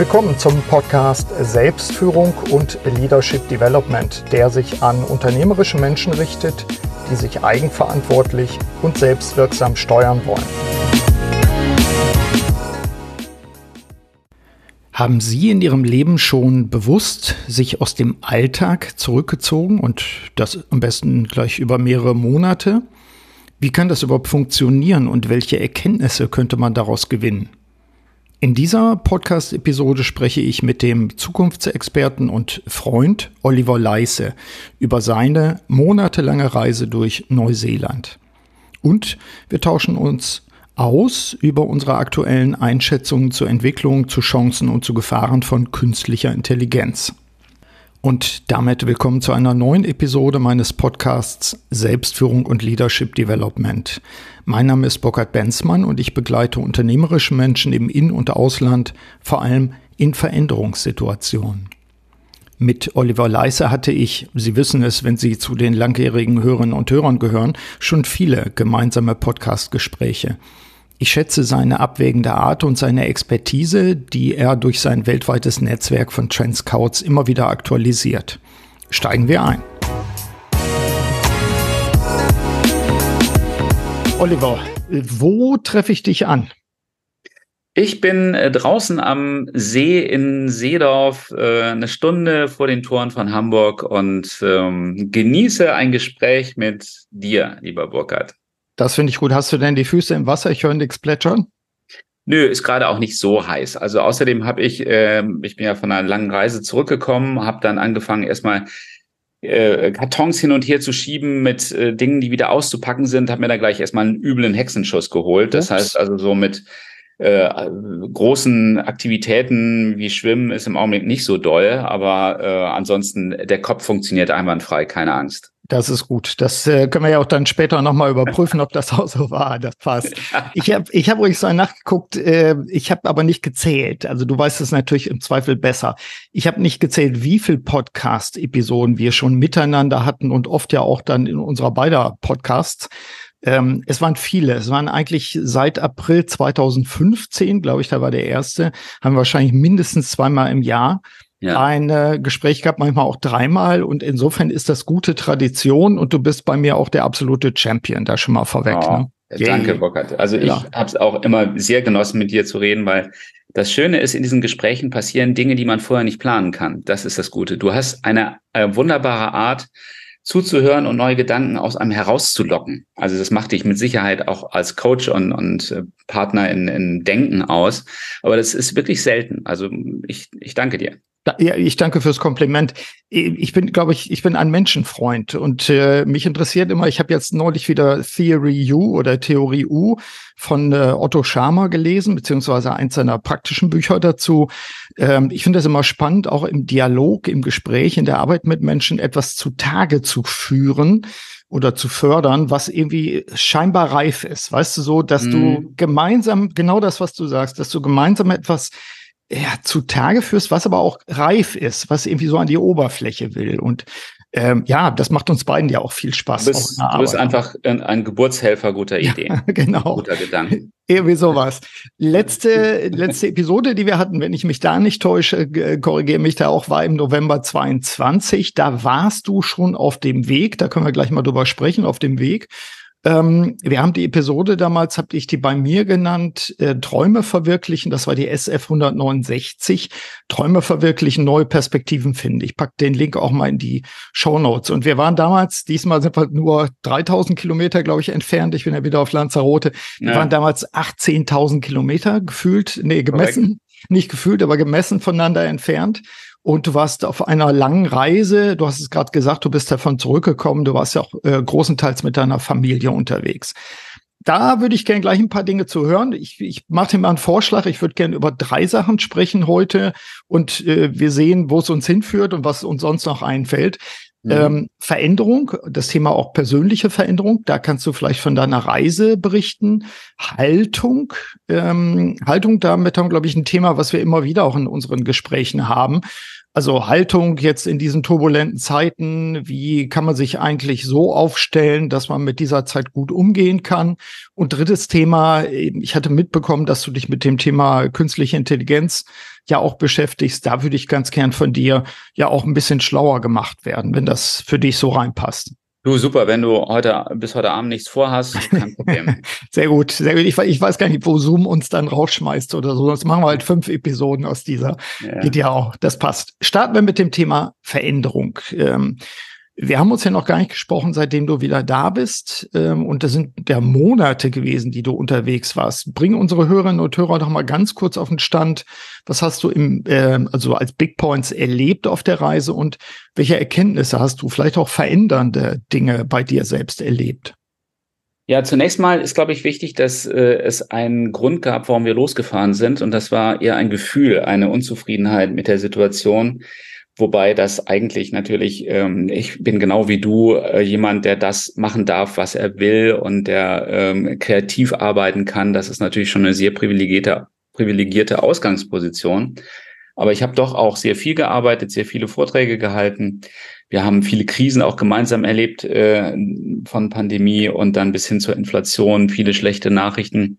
Willkommen zum Podcast Selbstführung und Leadership Development, der sich an unternehmerische Menschen richtet, die sich eigenverantwortlich und selbstwirksam steuern wollen. Haben Sie in Ihrem Leben schon bewusst sich aus dem Alltag zurückgezogen und das am besten gleich über mehrere Monate? Wie kann das überhaupt funktionieren und welche Erkenntnisse könnte man daraus gewinnen? In dieser Podcast-Episode spreche ich mit dem Zukunftsexperten und Freund Oliver Leisse über seine monatelange Reise durch Neuseeland. Und wir tauschen uns aus über unsere aktuellen Einschätzungen zur Entwicklung, zu Chancen und zu Gefahren von künstlicher Intelligenz. Und damit willkommen zu einer neuen Episode meines Podcasts Selbstführung und Leadership Development. Mein Name ist Burkhard Benzmann und ich begleite unternehmerische Menschen im In- und Ausland, vor allem in Veränderungssituationen. Mit Oliver Leisse hatte ich, Sie wissen es, wenn Sie zu den langjährigen Hörerinnen und Hörern gehören, schon viele gemeinsame Podcast-Gespräche. Ich schätze seine abwägende Art und seine Expertise, die er durch sein weltweites Netzwerk von Trend Scouts immer wieder aktualisiert. Steigen wir ein. Oliver, wo treffe ich dich an? Ich bin äh, draußen am See in Seedorf, äh, eine Stunde vor den Toren von Hamburg und ähm, genieße ein Gespräch mit dir, lieber Burkhard. Das finde ich gut. Hast du denn die Füße im Wasser? Ich höre nichts plätschern. Nö, ist gerade auch nicht so heiß. Also außerdem habe ich, äh, ich bin ja von einer langen Reise zurückgekommen, habe dann angefangen erstmal äh, Kartons hin und her zu schieben mit äh, Dingen, die wieder auszupacken sind, habe mir da gleich erstmal einen üblen Hexenschuss geholt. Das Ups. heißt also so mit äh, großen Aktivitäten wie Schwimmen ist im Augenblick nicht so doll, aber äh, ansonsten der Kopf funktioniert einwandfrei, keine Angst. Das ist gut. Das äh, können wir ja auch dann später nochmal überprüfen, ob das auch so war. Das passt. Ich habe ich hab übrigens so nachgeguckt, äh, ich habe aber nicht gezählt. Also du weißt es natürlich im Zweifel besser. Ich habe nicht gezählt, wie viel Podcast-Episoden wir schon miteinander hatten und oft ja auch dann in unserer beider Podcasts. Ähm, es waren viele. Es waren eigentlich seit April 2015, glaube ich, da war der erste, haben wir wahrscheinlich mindestens zweimal im Jahr ja. ein äh, Gespräch gehabt, manchmal auch dreimal. Und insofern ist das gute Tradition und du bist bei mir auch der absolute Champion, da schon mal vorweg. Oh, ne? Danke, Burkhard. Also ich ja. habe es auch immer sehr genossen, mit dir zu reden, weil das Schöne ist, in diesen Gesprächen passieren Dinge, die man vorher nicht planen kann. Das ist das Gute. Du hast eine äh, wunderbare Art, zuzuhören und neue Gedanken aus einem herauszulocken. Also das macht dich mit Sicherheit auch als Coach und, und äh, Partner in, in Denken aus. Aber das ist wirklich selten. Also ich, ich danke dir. Ja, ich danke fürs Kompliment. Ich bin, glaube ich, ich bin ein Menschenfreund und äh, mich interessiert immer, ich habe jetzt neulich wieder Theory U oder Theorie U von äh, Otto Schama gelesen, beziehungsweise eins seiner praktischen Bücher dazu. Ähm, ich finde es immer spannend, auch im Dialog, im Gespräch, in der Arbeit mit Menschen etwas zutage zu führen oder zu fördern, was irgendwie scheinbar reif ist. Weißt du so, dass mm. du mhm. gemeinsam, genau das, was du sagst, dass du gemeinsam etwas ja, zutage führst, was aber auch reif ist, was irgendwie so an die Oberfläche will. Und ähm, ja, das macht uns beiden ja auch viel Spaß. Du bist, du bist einfach ein, ein, Geburtshelfer guter Ideen. Ja, genau. Guter Gedanken. Irgendwie sowas. Letzte, letzte Episode, die wir hatten, wenn ich mich da nicht täusche, korrigiere mich da auch, war im November 22. Da warst du schon auf dem Weg, da können wir gleich mal drüber sprechen, auf dem Weg ähm, wir haben die Episode damals, habe ich die bei mir genannt, äh, Träume verwirklichen. Das war die SF 169. Träume verwirklichen, neue Perspektiven finden. Ich pack den Link auch mal in die Show Notes. Und wir waren damals, diesmal sind wir nur 3000 Kilometer, glaube ich, entfernt. Ich bin ja wieder auf Lanzarote. Wir ja. waren damals 18.000 Kilometer gefühlt, nee, gemessen. Correct. Nicht gefühlt, aber gemessen voneinander entfernt und du warst auf einer langen Reise. Du hast es gerade gesagt, du bist davon zurückgekommen. Du warst ja auch äh, großenteils mit deiner Familie unterwegs. Da würde ich gerne gleich ein paar Dinge zu hören. Ich, ich mache dir mal einen Vorschlag. Ich würde gerne über drei Sachen sprechen heute und äh, wir sehen, wo es uns hinführt und was uns sonst noch einfällt. Mhm. Ähm, Veränderung, das Thema auch persönliche Veränderung, da kannst du vielleicht von deiner Reise berichten. Haltung, ähm, Haltung, damit haben, glaube ich, ein Thema, was wir immer wieder auch in unseren Gesprächen haben. Also Haltung jetzt in diesen turbulenten Zeiten, wie kann man sich eigentlich so aufstellen, dass man mit dieser Zeit gut umgehen kann? Und drittes Thema, ich hatte mitbekommen, dass du dich mit dem Thema künstliche Intelligenz ja auch beschäftigst. Da würde ich ganz gern von dir ja auch ein bisschen schlauer gemacht werden, wenn das für dich so reinpasst. Du, super, wenn du heute bis heute Abend nichts vorhast, kein Problem. sehr gut, sehr gut. Ich, ich, weiß gar nicht, wo Zoom uns dann rausschmeißt oder so. Sonst machen wir halt fünf Episoden aus dieser. Ja. Geht ja auch, das passt. Starten wir mit dem Thema Veränderung. Ähm, wir haben uns ja noch gar nicht gesprochen, seitdem du wieder da bist. Ähm, und das sind ja Monate gewesen, die du unterwegs warst. Bring unsere Hörerinnen und Hörer doch mal ganz kurz auf den Stand. Was hast du im, äh, also als Big Points erlebt auf der Reise und welche Erkenntnisse hast du vielleicht auch verändernde Dinge bei dir selbst erlebt? Ja, zunächst mal ist, glaube ich, wichtig, dass äh, es einen Grund gab, warum wir losgefahren sind. Und das war eher ein Gefühl, eine Unzufriedenheit mit der Situation Wobei das eigentlich natürlich, ähm, ich bin genau wie du äh, jemand, der das machen darf, was er will und der ähm, kreativ arbeiten kann. Das ist natürlich schon eine sehr privilegierte, privilegierte Ausgangsposition. Aber ich habe doch auch sehr viel gearbeitet, sehr viele Vorträge gehalten. Wir haben viele Krisen auch gemeinsam erlebt, äh, von Pandemie und dann bis hin zur Inflation, viele schlechte Nachrichten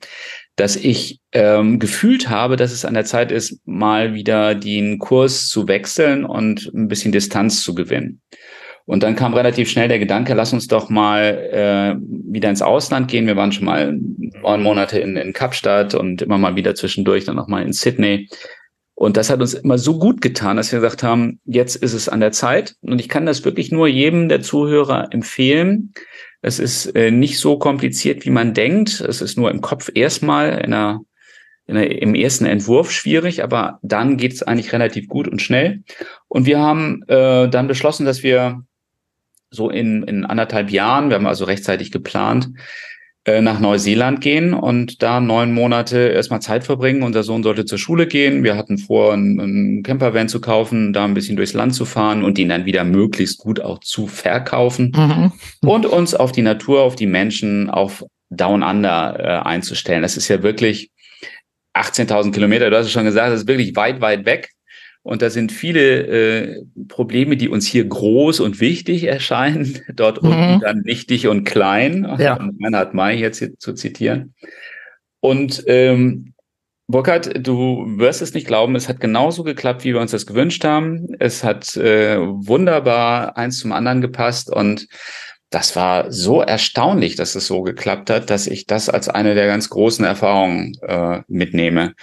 dass ich ähm, gefühlt habe, dass es an der Zeit ist, mal wieder den Kurs zu wechseln und ein bisschen Distanz zu gewinnen. Und dann kam relativ schnell der Gedanke, lass uns doch mal äh, wieder ins Ausland gehen. Wir waren schon mal neun Monate in, in Kapstadt und immer mal wieder zwischendurch dann noch mal in Sydney. Und das hat uns immer so gut getan, dass wir gesagt haben, jetzt ist es an der Zeit. Und ich kann das wirklich nur jedem der Zuhörer empfehlen, es ist äh, nicht so kompliziert, wie man denkt. Es ist nur im Kopf erstmal in einer, in einer, im ersten Entwurf schwierig, aber dann geht es eigentlich relativ gut und schnell. Und wir haben äh, dann beschlossen, dass wir so in, in anderthalb Jahren, wir haben also rechtzeitig geplant, nach Neuseeland gehen und da neun Monate erstmal Zeit verbringen. Unser Sohn sollte zur Schule gehen. Wir hatten vor, einen, einen Campervan zu kaufen, da ein bisschen durchs Land zu fahren und ihn dann wieder möglichst gut auch zu verkaufen mhm. und uns auf die Natur, auf die Menschen, auf Down Under äh, einzustellen. Das ist ja wirklich 18.000 Kilometer, du hast es schon gesagt, das ist wirklich weit, weit weg. Und da sind viele äh, Probleme, die uns hier groß und wichtig erscheinen, dort mhm. unten dann wichtig und klein, ja. um Reinhard May jetzt zu zitieren. Und ähm, Burkhard, du wirst es nicht glauben, es hat genauso geklappt, wie wir uns das gewünscht haben. Es hat äh, wunderbar eins zum anderen gepasst und das war so erstaunlich, dass es so geklappt hat, dass ich das als eine der ganz großen Erfahrungen äh, mitnehme.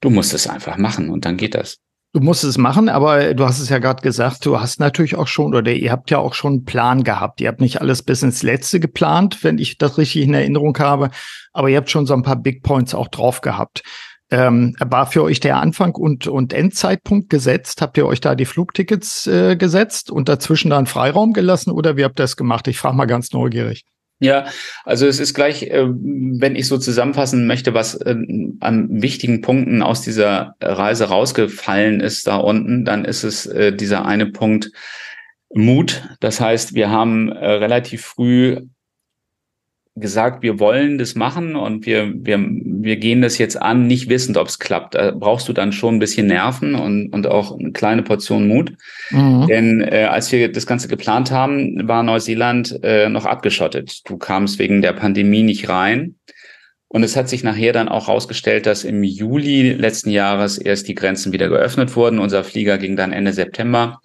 Du musst es einfach machen und dann geht das. Du musst es machen, aber du hast es ja gerade gesagt, du hast natürlich auch schon, oder ihr habt ja auch schon einen Plan gehabt. Ihr habt nicht alles bis ins Letzte geplant, wenn ich das richtig in Erinnerung habe, aber ihr habt schon so ein paar Big Points auch drauf gehabt. Ähm, war für euch der Anfang und, und Endzeitpunkt gesetzt? Habt ihr euch da die Flugtickets äh, gesetzt und dazwischen da einen Freiraum gelassen oder wie habt ihr das gemacht? Ich frage mal ganz neugierig. Ja, also es ist gleich, äh, wenn ich so zusammenfassen möchte, was äh, an wichtigen Punkten aus dieser Reise rausgefallen ist da unten, dann ist es äh, dieser eine Punkt Mut. Das heißt, wir haben relativ früh gesagt, wir wollen das machen und wir, wir, wir gehen das jetzt an, nicht wissend, ob es klappt. Da brauchst du dann schon ein bisschen Nerven und, und auch eine kleine Portion Mut. Mhm. Denn äh, als wir das Ganze geplant haben, war Neuseeland äh, noch abgeschottet. Du kamst wegen der Pandemie nicht rein. Und es hat sich nachher dann auch herausgestellt, dass im Juli letzten Jahres erst die Grenzen wieder geöffnet wurden. Unser Flieger ging dann Ende September.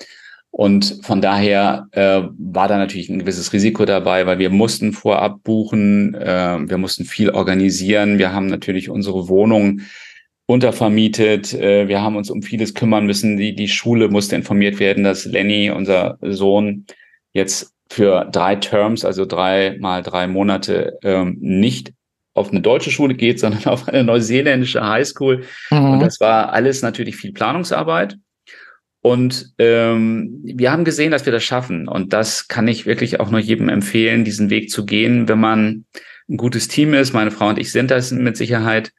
Und von daher äh, war da natürlich ein gewisses Risiko dabei, weil wir mussten vorab buchen, äh, wir mussten viel organisieren, wir haben natürlich unsere Wohnung untervermietet, äh, wir haben uns um vieles kümmern müssen. Die, die Schule musste informiert werden, dass Lenny, unser Sohn, jetzt für drei Terms, also drei mal drei Monate, ähm, nicht auf eine deutsche Schule geht, sondern auf eine neuseeländische Highschool. Mhm. Und das war alles natürlich viel Planungsarbeit. Und ähm, wir haben gesehen, dass wir das schaffen. Und das kann ich wirklich auch nur jedem empfehlen, diesen Weg zu gehen. Wenn man ein gutes Team ist, meine Frau und ich sind das mit Sicherheit,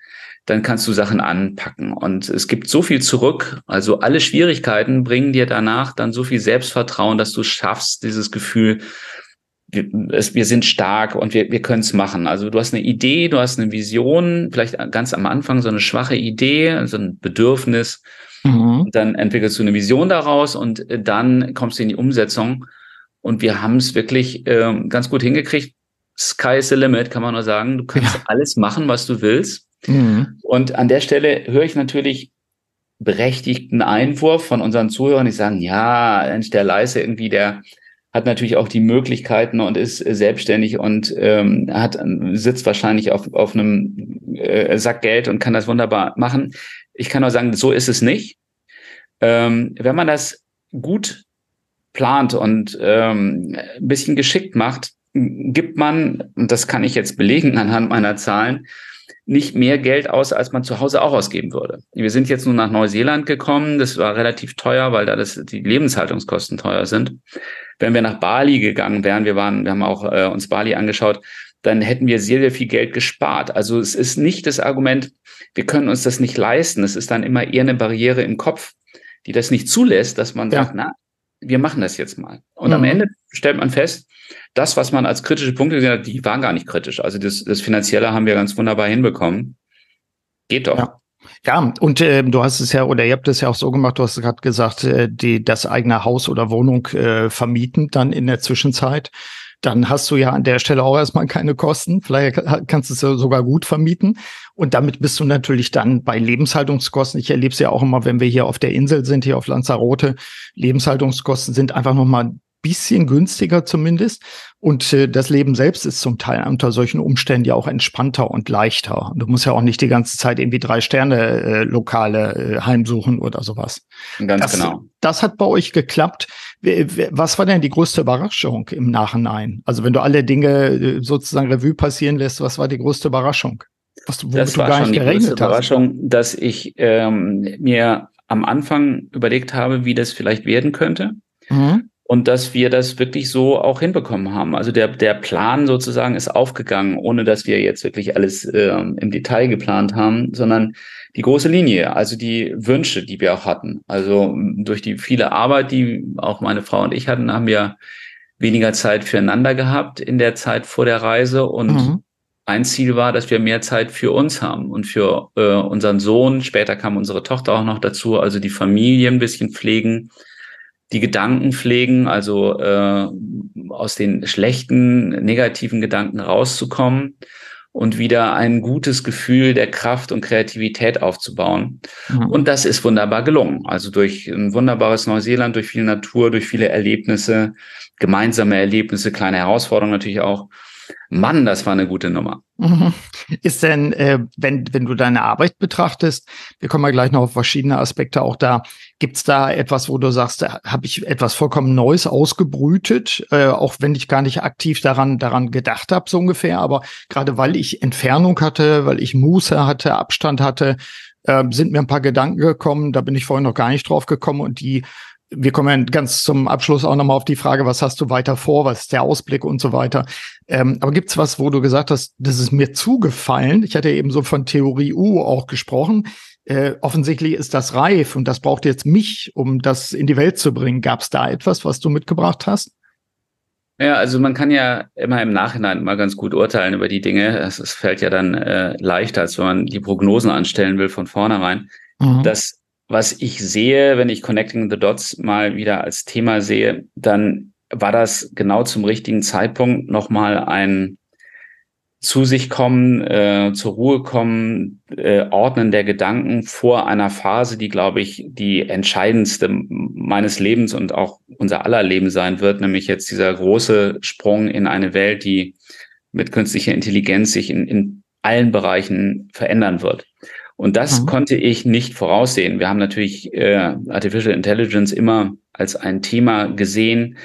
dann kannst du Sachen anpacken. Und es gibt so viel zurück. Also alle Schwierigkeiten bringen dir danach dann so viel Selbstvertrauen, dass du schaffst, dieses Gefühl, wir, wir sind stark und wir, wir können es machen. Also du hast eine Idee, du hast eine Vision, vielleicht ganz am Anfang so eine schwache Idee, so ein Bedürfnis Mhm. Dann entwickelst du eine Vision daraus und äh, dann kommst du in die Umsetzung. Und wir haben es wirklich äh, ganz gut hingekriegt. Sky is the limit, kann man nur sagen. Du kannst ja. alles machen, was du willst. Mhm. Und an der Stelle höre ich natürlich berechtigten Einwurf von unseren Zuhörern, die sagen, ja, Mensch, der Leise irgendwie, der hat natürlich auch die Möglichkeiten und ist selbstständig und ähm, hat sitzt wahrscheinlich auf, auf einem äh, Sack Geld und kann das wunderbar machen. Ich kann nur sagen, so ist es nicht. Ähm, wenn man das gut plant und ähm, ein bisschen geschickt macht, gibt man, und das kann ich jetzt belegen anhand meiner Zahlen, nicht mehr Geld aus, als man zu Hause auch ausgeben würde. Wir sind jetzt nun nach Neuseeland gekommen. Das war relativ teuer, weil da das, die Lebenshaltungskosten teuer sind. Wenn wir nach Bali gegangen wären, wir waren, wir haben auch äh, uns Bali angeschaut, dann hätten wir sehr, sehr viel Geld gespart. Also es ist nicht das Argument, wir können uns das nicht leisten. Es ist dann immer eher eine Barriere im Kopf, die das nicht zulässt, dass man ja. sagt, na, wir machen das jetzt mal. Und mhm. am Ende stellt man fest, das, was man als kritische Punkte gesehen hat, die waren gar nicht kritisch. Also das, das Finanzielle haben wir ganz wunderbar hinbekommen. Geht doch. Ja. Ja, und äh, du hast es ja, oder ihr habt es ja auch so gemacht, du hast gerade gesagt, äh, die, das eigene Haus oder Wohnung äh, vermieten dann in der Zwischenzeit. Dann hast du ja an der Stelle auch erstmal keine Kosten. Vielleicht kannst du es ja sogar gut vermieten. Und damit bist du natürlich dann bei Lebenshaltungskosten. Ich erlebe es ja auch immer, wenn wir hier auf der Insel sind, hier auf Lanzarote. Lebenshaltungskosten sind einfach nochmal bisschen günstiger zumindest. Und äh, das Leben selbst ist zum Teil unter solchen Umständen ja auch entspannter und leichter. Du musst ja auch nicht die ganze Zeit irgendwie drei Sterne äh, Lokale äh, heimsuchen oder sowas. Ganz das, genau. Das hat bei euch geklappt. Was war denn die größte Überraschung im Nachhinein? Also wenn du alle Dinge äh, sozusagen Revue passieren lässt, was war die größte Überraschung? Was, das war schon die größte hast? Überraschung, dass ich ähm, mir am Anfang überlegt habe, wie das vielleicht werden könnte. Mhm und dass wir das wirklich so auch hinbekommen haben. Also der, der Plan sozusagen ist aufgegangen, ohne dass wir jetzt wirklich alles äh, im Detail geplant haben, sondern die große Linie, also die Wünsche, die wir auch hatten. Also durch die viele Arbeit, die auch meine Frau und ich hatten, haben wir weniger Zeit füreinander gehabt in der Zeit vor der Reise und mhm. ein Ziel war, dass wir mehr Zeit für uns haben und für äh, unseren Sohn. Später kam unsere Tochter auch noch dazu, also die Familie ein bisschen pflegen die Gedanken pflegen, also äh, aus den schlechten, negativen Gedanken rauszukommen und wieder ein gutes Gefühl der Kraft und Kreativität aufzubauen. Mhm. Und das ist wunderbar gelungen. Also durch ein wunderbares Neuseeland, durch viel Natur, durch viele Erlebnisse, gemeinsame Erlebnisse, kleine Herausforderungen natürlich auch. Mann, das war eine gute Nummer. Mhm. Ist denn, äh, wenn, wenn du deine Arbeit betrachtest, wir kommen ja gleich noch auf verschiedene Aspekte auch da, gibt's da etwas, wo du sagst, da habe ich etwas vollkommen Neues ausgebrütet, äh, auch wenn ich gar nicht aktiv daran, daran gedacht habe, so ungefähr, aber gerade weil ich Entfernung hatte, weil ich Muße hatte, Abstand hatte, äh, sind mir ein paar Gedanken gekommen, da bin ich vorhin noch gar nicht drauf gekommen und die wir kommen ja ganz zum Abschluss auch nochmal auf die Frage, was hast du weiter vor, was ist der Ausblick und so weiter. Ähm, aber gibt's was, wo du gesagt hast, das ist mir zugefallen? Ich hatte eben so von Theorie U auch gesprochen. Äh, offensichtlich ist das reif und das braucht jetzt mich, um das in die Welt zu bringen. Gab's da etwas, was du mitgebracht hast? Ja, also man kann ja immer im Nachhinein mal ganz gut urteilen über die Dinge. Es, es fällt ja dann äh, leichter, als wenn man die Prognosen anstellen will von vornherein. Mhm. Das was ich sehe, wenn ich Connecting the Dots mal wieder als Thema sehe, dann war das genau zum richtigen Zeitpunkt nochmal ein zu sich kommen, äh, zur Ruhe kommen, äh, Ordnen der Gedanken vor einer Phase, die, glaube ich, die entscheidendste meines Lebens und auch unser aller Leben sein wird, nämlich jetzt dieser große Sprung in eine Welt, die mit künstlicher Intelligenz sich in, in allen Bereichen verändern wird. Und das mhm. konnte ich nicht voraussehen. Wir haben natürlich äh, Artificial Intelligence immer als ein Thema gesehen.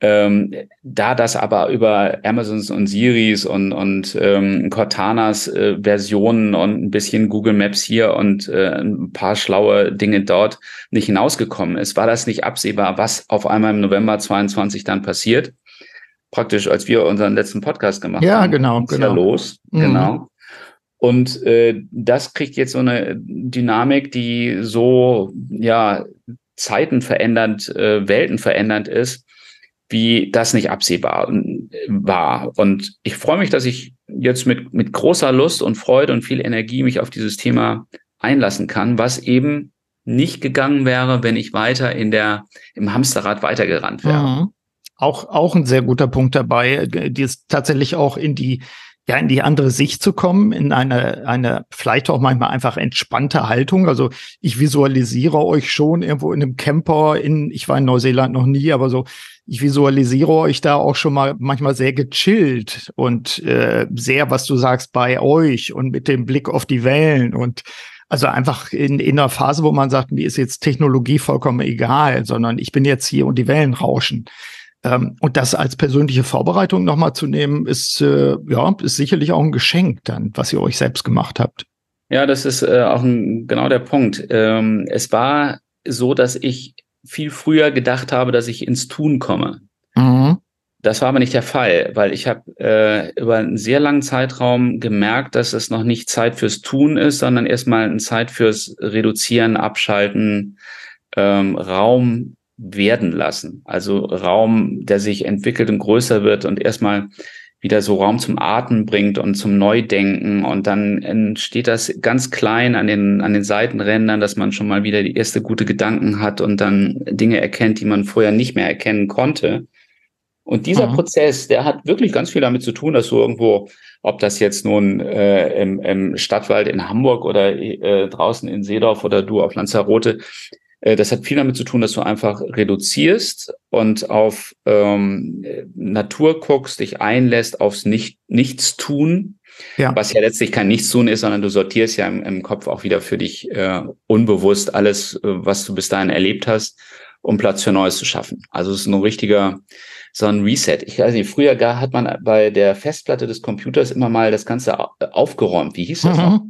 Ähm, da das aber über Amazons und Siris und, und ähm, Cortanas äh, Versionen und ein bisschen Google Maps hier und äh, ein paar schlaue Dinge dort nicht hinausgekommen ist, war das nicht absehbar, was auf einmal im November 22 dann passiert. Praktisch, als wir unseren letzten Podcast gemacht ja, haben. Ja, genau, genau. Ja los. Mhm. Genau. Und äh, das kriegt jetzt so eine Dynamik, die so ja Zeiten verändernd, äh, Welten verändernd ist, wie das nicht absehbar war. Und ich freue mich, dass ich jetzt mit, mit großer Lust und Freude und viel Energie mich auf dieses Thema einlassen kann, was eben nicht gegangen wäre, wenn ich weiter in der, im Hamsterrad weitergerannt wäre. Mhm. Auch, auch ein sehr guter Punkt dabei, die ist tatsächlich auch in die, ja, in die andere Sicht zu kommen, in eine, eine vielleicht auch manchmal einfach entspannte Haltung. Also ich visualisiere euch schon irgendwo in einem Camper in, ich war in Neuseeland noch nie, aber so, ich visualisiere euch da auch schon mal manchmal sehr gechillt und äh, sehr, was du sagst, bei euch und mit dem Blick auf die Wellen und also einfach in, in einer Phase, wo man sagt, mir ist jetzt Technologie vollkommen egal, sondern ich bin jetzt hier und die Wellen rauschen. Ähm, und das als persönliche Vorbereitung nochmal zu nehmen, ist, äh, ja, ist sicherlich auch ein Geschenk dann, was ihr euch selbst gemacht habt. Ja, das ist äh, auch ein, genau der Punkt. Ähm, es war so, dass ich viel früher gedacht habe, dass ich ins Tun komme. Mhm. Das war aber nicht der Fall, weil ich habe äh, über einen sehr langen Zeitraum gemerkt, dass es noch nicht Zeit fürs Tun ist, sondern erstmal eine Zeit fürs Reduzieren, Abschalten, ähm, Raum werden lassen. Also Raum, der sich entwickelt und größer wird und erstmal wieder so Raum zum Atmen bringt und zum Neudenken. Und dann entsteht das ganz klein an den, an den Seitenrändern, dass man schon mal wieder die erste gute Gedanken hat und dann Dinge erkennt, die man vorher nicht mehr erkennen konnte. Und dieser mhm. Prozess, der hat wirklich ganz viel damit zu tun, dass du irgendwo, ob das jetzt nun äh, im, im Stadtwald in Hamburg oder äh, draußen in Seedorf oder du auf Lanzarote, das hat viel damit zu tun, dass du einfach reduzierst und auf ähm, Natur guckst, dich einlässt aufs nicht Nichtstun, ja. was ja letztlich kein Nichtstun ist, sondern du sortierst ja im, im Kopf auch wieder für dich äh, unbewusst alles, äh, was du bis dahin erlebt hast, um Platz für Neues zu schaffen. Also es ist ein richtiger so ein Reset. Ich weiß nicht, früher gar hat man bei der Festplatte des Computers immer mal das Ganze aufgeräumt. Wie hieß das mhm. noch?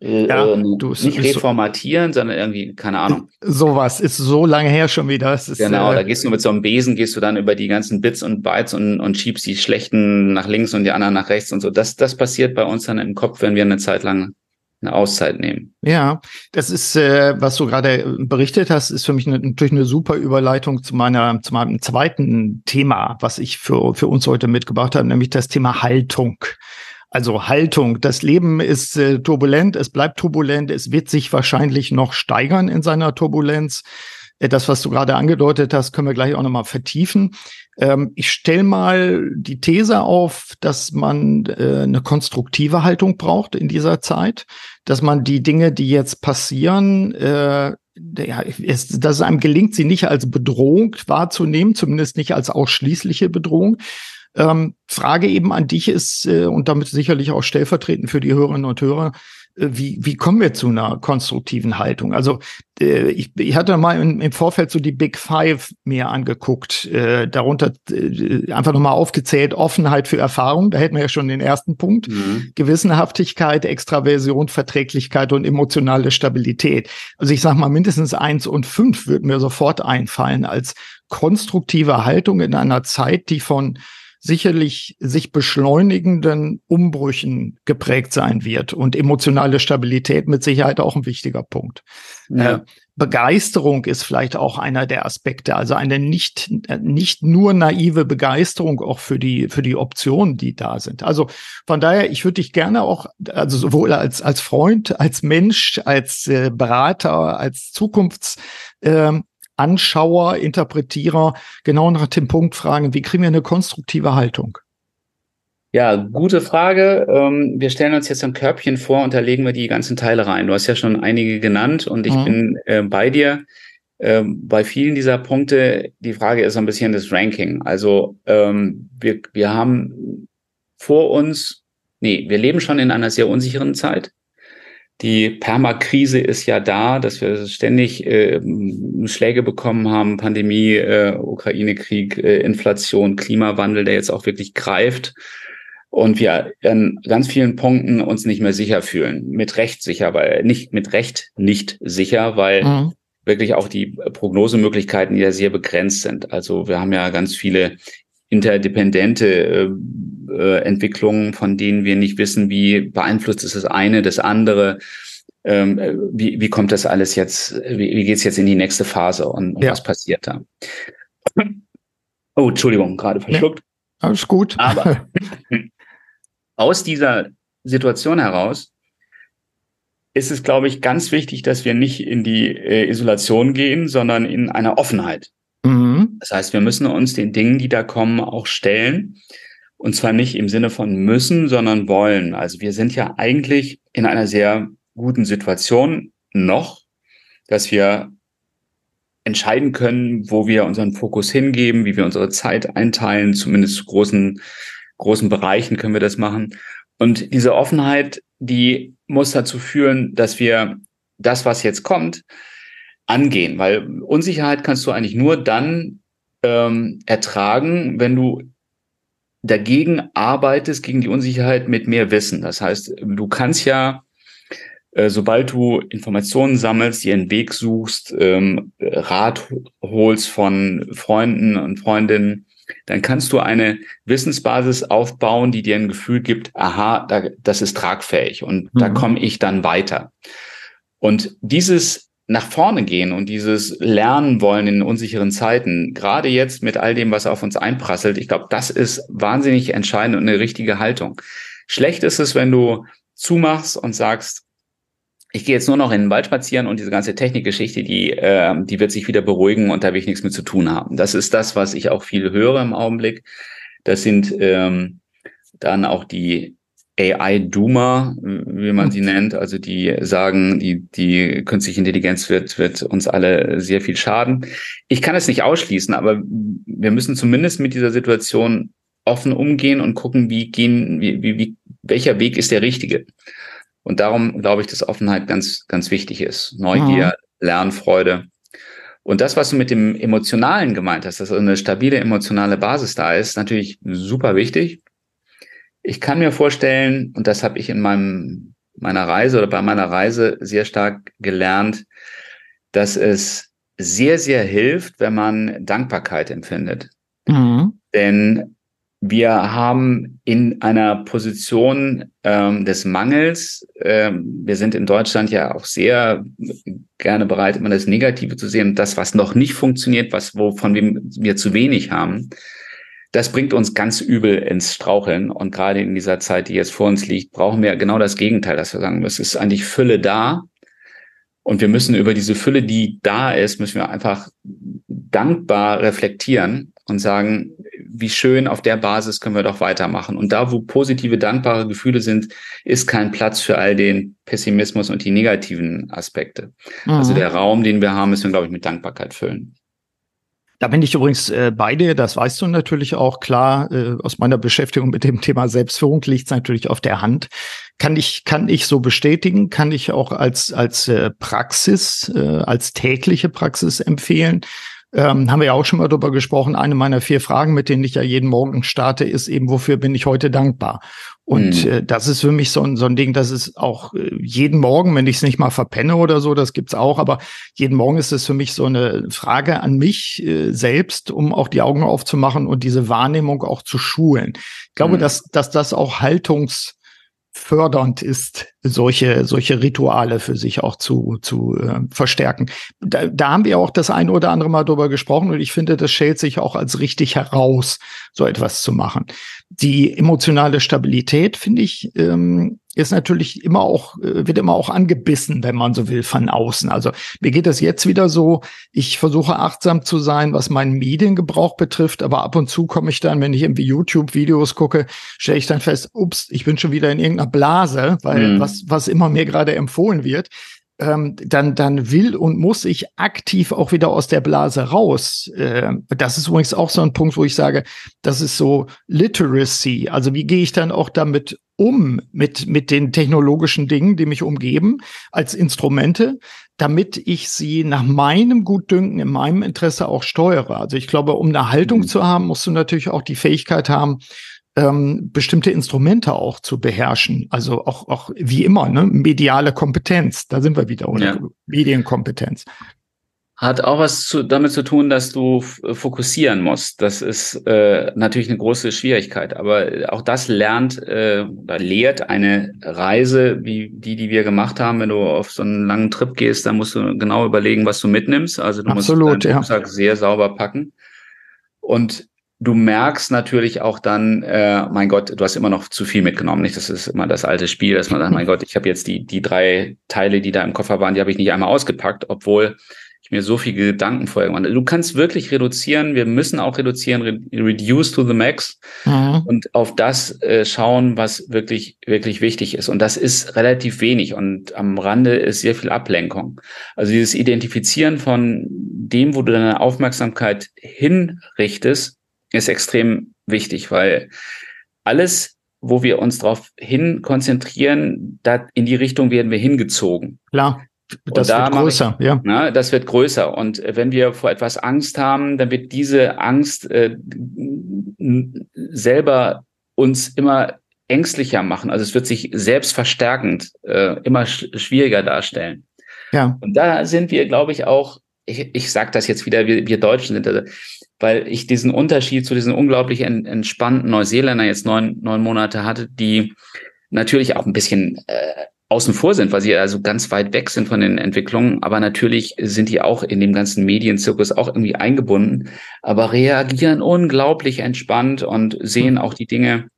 Äh, ja, äh, du, nicht reformatieren, so, sondern irgendwie, keine Ahnung. Sowas ist so lange her schon wieder. Ist, genau, äh, da gehst du mit so einem Besen, gehst du dann über die ganzen Bits und Bytes und, und schiebst die schlechten nach links und die anderen nach rechts und so. Das, das passiert bei uns dann im Kopf, wenn wir eine Zeit lang eine Auszeit nehmen. Ja, das ist, äh, was du gerade berichtet hast, ist für mich eine, natürlich eine super Überleitung zu meiner, zu meinem zweiten Thema, was ich für, für uns heute mitgebracht habe, nämlich das Thema Haltung. Also Haltung. Das Leben ist äh, turbulent, es bleibt turbulent, es wird sich wahrscheinlich noch steigern in seiner Turbulenz. Äh, das, was du gerade angedeutet hast, können wir gleich auch nochmal vertiefen. Ähm, ich stelle mal die These auf, dass man äh, eine konstruktive Haltung braucht in dieser Zeit, dass man die Dinge, die jetzt passieren, äh, ja, es, dass es einem gelingt, sie nicht als Bedrohung wahrzunehmen, zumindest nicht als ausschließliche Bedrohung, ähm, Frage eben an dich ist, äh, und damit sicherlich auch stellvertretend für die Hörerinnen und Hörer, äh, wie, wie kommen wir zu einer konstruktiven Haltung? Also äh, ich, ich hatte mal im, im Vorfeld so die Big Five mir angeguckt, äh, darunter äh, einfach nochmal aufgezählt, Offenheit für Erfahrung, da hätten wir ja schon den ersten Punkt, mhm. Gewissenhaftigkeit, Extraversion, Verträglichkeit und emotionale Stabilität. Also ich sage mal, mindestens eins und fünf würden mir sofort einfallen als konstruktive Haltung in einer Zeit, die von sicherlich sich beschleunigenden Umbrüchen geprägt sein wird und emotionale Stabilität mit Sicherheit auch ein wichtiger Punkt. Ja. Äh, Begeisterung ist vielleicht auch einer der Aspekte, also eine nicht, nicht nur naive Begeisterung auch für die, für die Optionen, die da sind. Also von daher, ich würde dich gerne auch, also sowohl als, als Freund, als Mensch, als äh, Berater, als Zukunfts, äh, Anschauer, Interpretierer genau nach dem Punkt fragen, wie kriegen wir eine konstruktive Haltung? Ja, gute Frage. Ähm, wir stellen uns jetzt ein Körbchen vor und da legen wir die ganzen Teile rein. Du hast ja schon einige genannt und ich mhm. bin äh, bei dir. Ähm, bei vielen dieser Punkte, die Frage ist so ein bisschen das Ranking. Also ähm, wir, wir haben vor uns, nee, wir leben schon in einer sehr unsicheren Zeit. Die Permakrise ist ja da, dass wir ständig äh, Schläge bekommen haben, Pandemie, äh, Ukraine-Krieg, äh, Inflation, Klimawandel, der jetzt auch wirklich greift und wir an ganz vielen Punkten uns nicht mehr sicher fühlen. Mit Recht sicher, weil nicht mit Recht nicht sicher, weil mhm. wirklich auch die Prognosemöglichkeiten ja sehr begrenzt sind. Also wir haben ja ganz viele interdependente äh, äh, Entwicklungen, von denen wir nicht wissen, wie beeinflusst ist das eine, das andere. Ähm, wie, wie kommt das alles jetzt, wie, wie geht es jetzt in die nächste Phase und, und ja. was passiert da? Oh, Entschuldigung, gerade verschluckt. Nee, alles gut. Aber aus dieser Situation heraus ist es, glaube ich, ganz wichtig, dass wir nicht in die äh, Isolation gehen, sondern in einer Offenheit. Mhm. Das heißt, wir müssen uns den Dingen, die da kommen, auch stellen. Und zwar nicht im Sinne von müssen, sondern wollen. Also wir sind ja eigentlich in einer sehr guten Situation noch, dass wir entscheiden können, wo wir unseren Fokus hingeben, wie wir unsere Zeit einteilen, zumindest zu großen, großen Bereichen können wir das machen. Und diese Offenheit, die muss dazu führen, dass wir das, was jetzt kommt, angehen, weil Unsicherheit kannst du eigentlich nur dann ähm, ertragen, wenn du dagegen arbeitest, gegen die Unsicherheit mit mehr Wissen. Das heißt, du kannst ja äh, sobald du Informationen sammelst, dir einen Weg suchst, ähm, Rat holst von Freunden und Freundinnen, dann kannst du eine Wissensbasis aufbauen, die dir ein Gefühl gibt, aha, da, das ist tragfähig und mhm. da komme ich dann weiter. Und dieses nach vorne gehen und dieses Lernen wollen in unsicheren Zeiten, gerade jetzt mit all dem, was auf uns einprasselt, ich glaube, das ist wahnsinnig entscheidend und eine richtige Haltung. Schlecht ist es, wenn du zumachst und sagst, ich gehe jetzt nur noch in den Wald spazieren und diese ganze Technikgeschichte, die, äh, die wird sich wieder beruhigen und da will ich nichts mit zu tun haben. Das ist das, was ich auch viel höre im Augenblick. Das sind ähm, dann auch die AI-Doomer, wie man sie nennt, also die sagen, die, die künstliche Intelligenz wird, wird uns alle sehr viel schaden. Ich kann es nicht ausschließen, aber wir müssen zumindest mit dieser Situation offen umgehen und gucken, wie gehen, wie, wie, wie welcher Weg ist der richtige. Und darum glaube ich, dass Offenheit ganz, ganz wichtig ist. Neugier, mhm. Lernfreude. Und das, was du mit dem Emotionalen gemeint hast, dass eine stabile emotionale Basis da ist, natürlich super wichtig. Ich kann mir vorstellen, und das habe ich in meinem, meiner Reise oder bei meiner Reise sehr stark gelernt, dass es sehr, sehr hilft, wenn man Dankbarkeit empfindet. Mhm. Denn wir haben in einer Position ähm, des Mangels, ähm, wir sind in Deutschland ja auch sehr gerne bereit, immer das Negative zu sehen, das, was noch nicht funktioniert, was wovon wir, wir zu wenig haben. Das bringt uns ganz übel ins Straucheln. Und gerade in dieser Zeit, die jetzt vor uns liegt, brauchen wir genau das Gegenteil, dass wir sagen, es ist eigentlich Fülle da. Und wir müssen über diese Fülle, die da ist, müssen wir einfach dankbar reflektieren und sagen, wie schön, auf der Basis können wir doch weitermachen. Und da, wo positive, dankbare Gefühle sind, ist kein Platz für all den Pessimismus und die negativen Aspekte. Also mhm. Also der Raum, den wir haben, müssen wir, glaube ich, mit Dankbarkeit füllen. Da bin ich übrigens äh, bei dir, das weißt du natürlich auch klar. Äh, aus meiner Beschäftigung mit dem Thema Selbstführung liegt es natürlich auf der Hand. Kann ich, kann ich so bestätigen, kann ich auch als, als äh, Praxis, äh, als tägliche Praxis empfehlen. Ähm, haben wir ja auch schon mal drüber gesprochen. Eine meiner vier Fragen, mit denen ich ja jeden Morgen starte, ist eben, wofür bin ich heute dankbar? Und mhm. äh, das ist für mich so ein, so ein Ding, das ist auch äh, jeden Morgen, wenn ich es nicht mal verpenne oder so, das gibt's auch, aber jeden Morgen ist es für mich so eine Frage an mich äh, selbst, um auch die Augen aufzumachen und diese Wahrnehmung auch zu schulen. Ich glaube, mhm. dass, dass das auch Haltungs fördernd ist, solche, solche Rituale für sich auch zu, zu äh, verstärken. Da, da haben wir auch das ein oder andere Mal drüber gesprochen und ich finde, das schält sich auch als richtig heraus, so etwas zu machen. Die emotionale Stabilität, finde ich, ähm, ist natürlich immer auch, äh, wird immer auch angebissen, wenn man so will, von außen. Also mir geht das jetzt wieder so, ich versuche achtsam zu sein, was meinen Mediengebrauch betrifft, aber ab und zu komme ich dann, wenn ich irgendwie YouTube-Videos gucke, stelle ich dann fest, ups, ich bin schon wieder in irgendeiner Blase, weil mhm. was, was immer mir gerade empfohlen wird. Ähm, dann, dann will und muss ich aktiv auch wieder aus der Blase raus. Äh, das ist übrigens auch so ein Punkt, wo ich sage, das ist so Literacy. Also wie gehe ich dann auch damit um mit, mit den technologischen Dingen, die mich umgeben, als Instrumente, damit ich sie nach meinem Gutdünken, in meinem Interesse auch steuere. Also ich glaube, um eine Haltung mhm. zu haben, musst du natürlich auch die Fähigkeit haben, ähm, bestimmte Instrumente auch zu beherrschen. Also auch, auch wie immer, ne? mediale Kompetenz, da sind wir wieder, oder ja. Medienkompetenz. Hat auch was zu, damit zu tun, dass du fokussieren musst. Das ist äh, natürlich eine große Schwierigkeit, aber auch das lernt äh, oder lehrt eine Reise wie die, die wir gemacht haben. Wenn du auf so einen langen Trip gehst, dann musst du genau überlegen, was du mitnimmst. Also du Absolut, musst deinen Rucksack ja. sehr sauber packen. Und du merkst natürlich auch dann, äh, mein Gott, du hast immer noch zu viel mitgenommen. Nicht, das ist immer das alte Spiel, dass man sagt, mein Gott, ich habe jetzt die die drei Teile, die da im Koffer waren, die habe ich nicht einmal ausgepackt, obwohl ich mir so viel Gedanken vorher gemacht. Du kannst wirklich reduzieren. Wir müssen auch reduzieren, re reduce to the max mhm. und auf das äh, schauen, was wirklich wirklich wichtig ist. Und das ist relativ wenig und am Rande ist sehr viel Ablenkung. Also dieses Identifizieren von dem, wo du deine Aufmerksamkeit hinrichtest, ist extrem wichtig, weil alles, wo wir uns darauf hin konzentrieren, da in die Richtung werden wir hingezogen. Klar. Das da wird größer, ich, ja. Na, das wird größer. Und wenn wir vor etwas Angst haben, dann wird diese Angst äh, selber uns immer ängstlicher machen. Also es wird sich selbst verstärkend äh, immer sch schwieriger darstellen. Ja. Und da sind wir, glaube ich, auch, ich, ich sage das jetzt wieder, wir, wir Deutschen sind, also weil ich diesen Unterschied zu diesen unglaublich entspannten Neuseeländer jetzt neun, neun Monate hatte, die natürlich auch ein bisschen äh, außen vor sind, weil sie also ganz weit weg sind von den Entwicklungen, aber natürlich sind die auch in dem ganzen Medienzirkus auch irgendwie eingebunden, aber reagieren unglaublich entspannt und sehen hm. auch die Dinge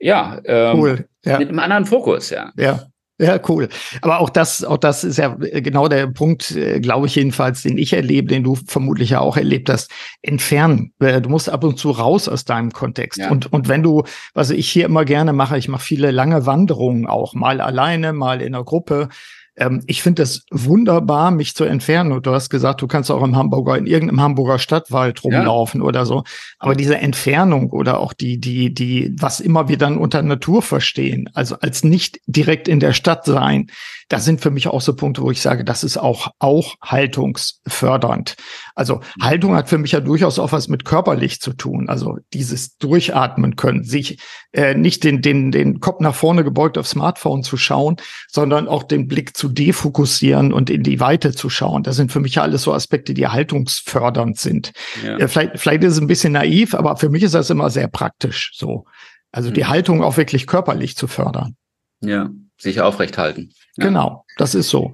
ja, ähm, cool. ja. mit einem anderen Fokus, ja. Ja, ja, cool. Aber auch das, auch das ist ja genau der Punkt, äh, glaube ich jedenfalls, den ich erlebe, den du vermutlich ja auch erlebt hast. Entfernen. Äh, du musst ab und zu raus aus deinem Kontext. Ja. Und, und wenn du, was ich hier immer gerne mache, ich mache viele lange Wanderungen auch, mal alleine, mal in einer Gruppe. Ähm, ich finde es wunderbar, mich zu entfernen. Und du hast gesagt, du kannst auch im Hamburger, in irgendeinem Hamburger Stadtwald rumlaufen ja. oder so. Aber diese Entfernung oder auch die, die, die, was immer wir dann unter Natur verstehen, also als nicht direkt in der Stadt sein, das sind für mich auch so Punkte, wo ich sage, das ist auch, auch haltungsfördernd. Also Haltung hat für mich ja durchaus auch was mit körperlich zu tun. Also dieses Durchatmen können, sich äh, nicht den, den, den Kopf nach vorne gebeugt aufs Smartphone zu schauen, sondern auch den Blick zu defokussieren und in die Weite zu schauen. Das sind für mich ja alles so Aspekte, die haltungsfördernd sind. Ja. Äh, vielleicht, vielleicht ist es ein bisschen naiv, aber für mich ist das immer sehr praktisch so. Also die mhm. Haltung auch wirklich körperlich zu fördern. Ja, sich aufrecht halten. Ja. Genau, das ist so.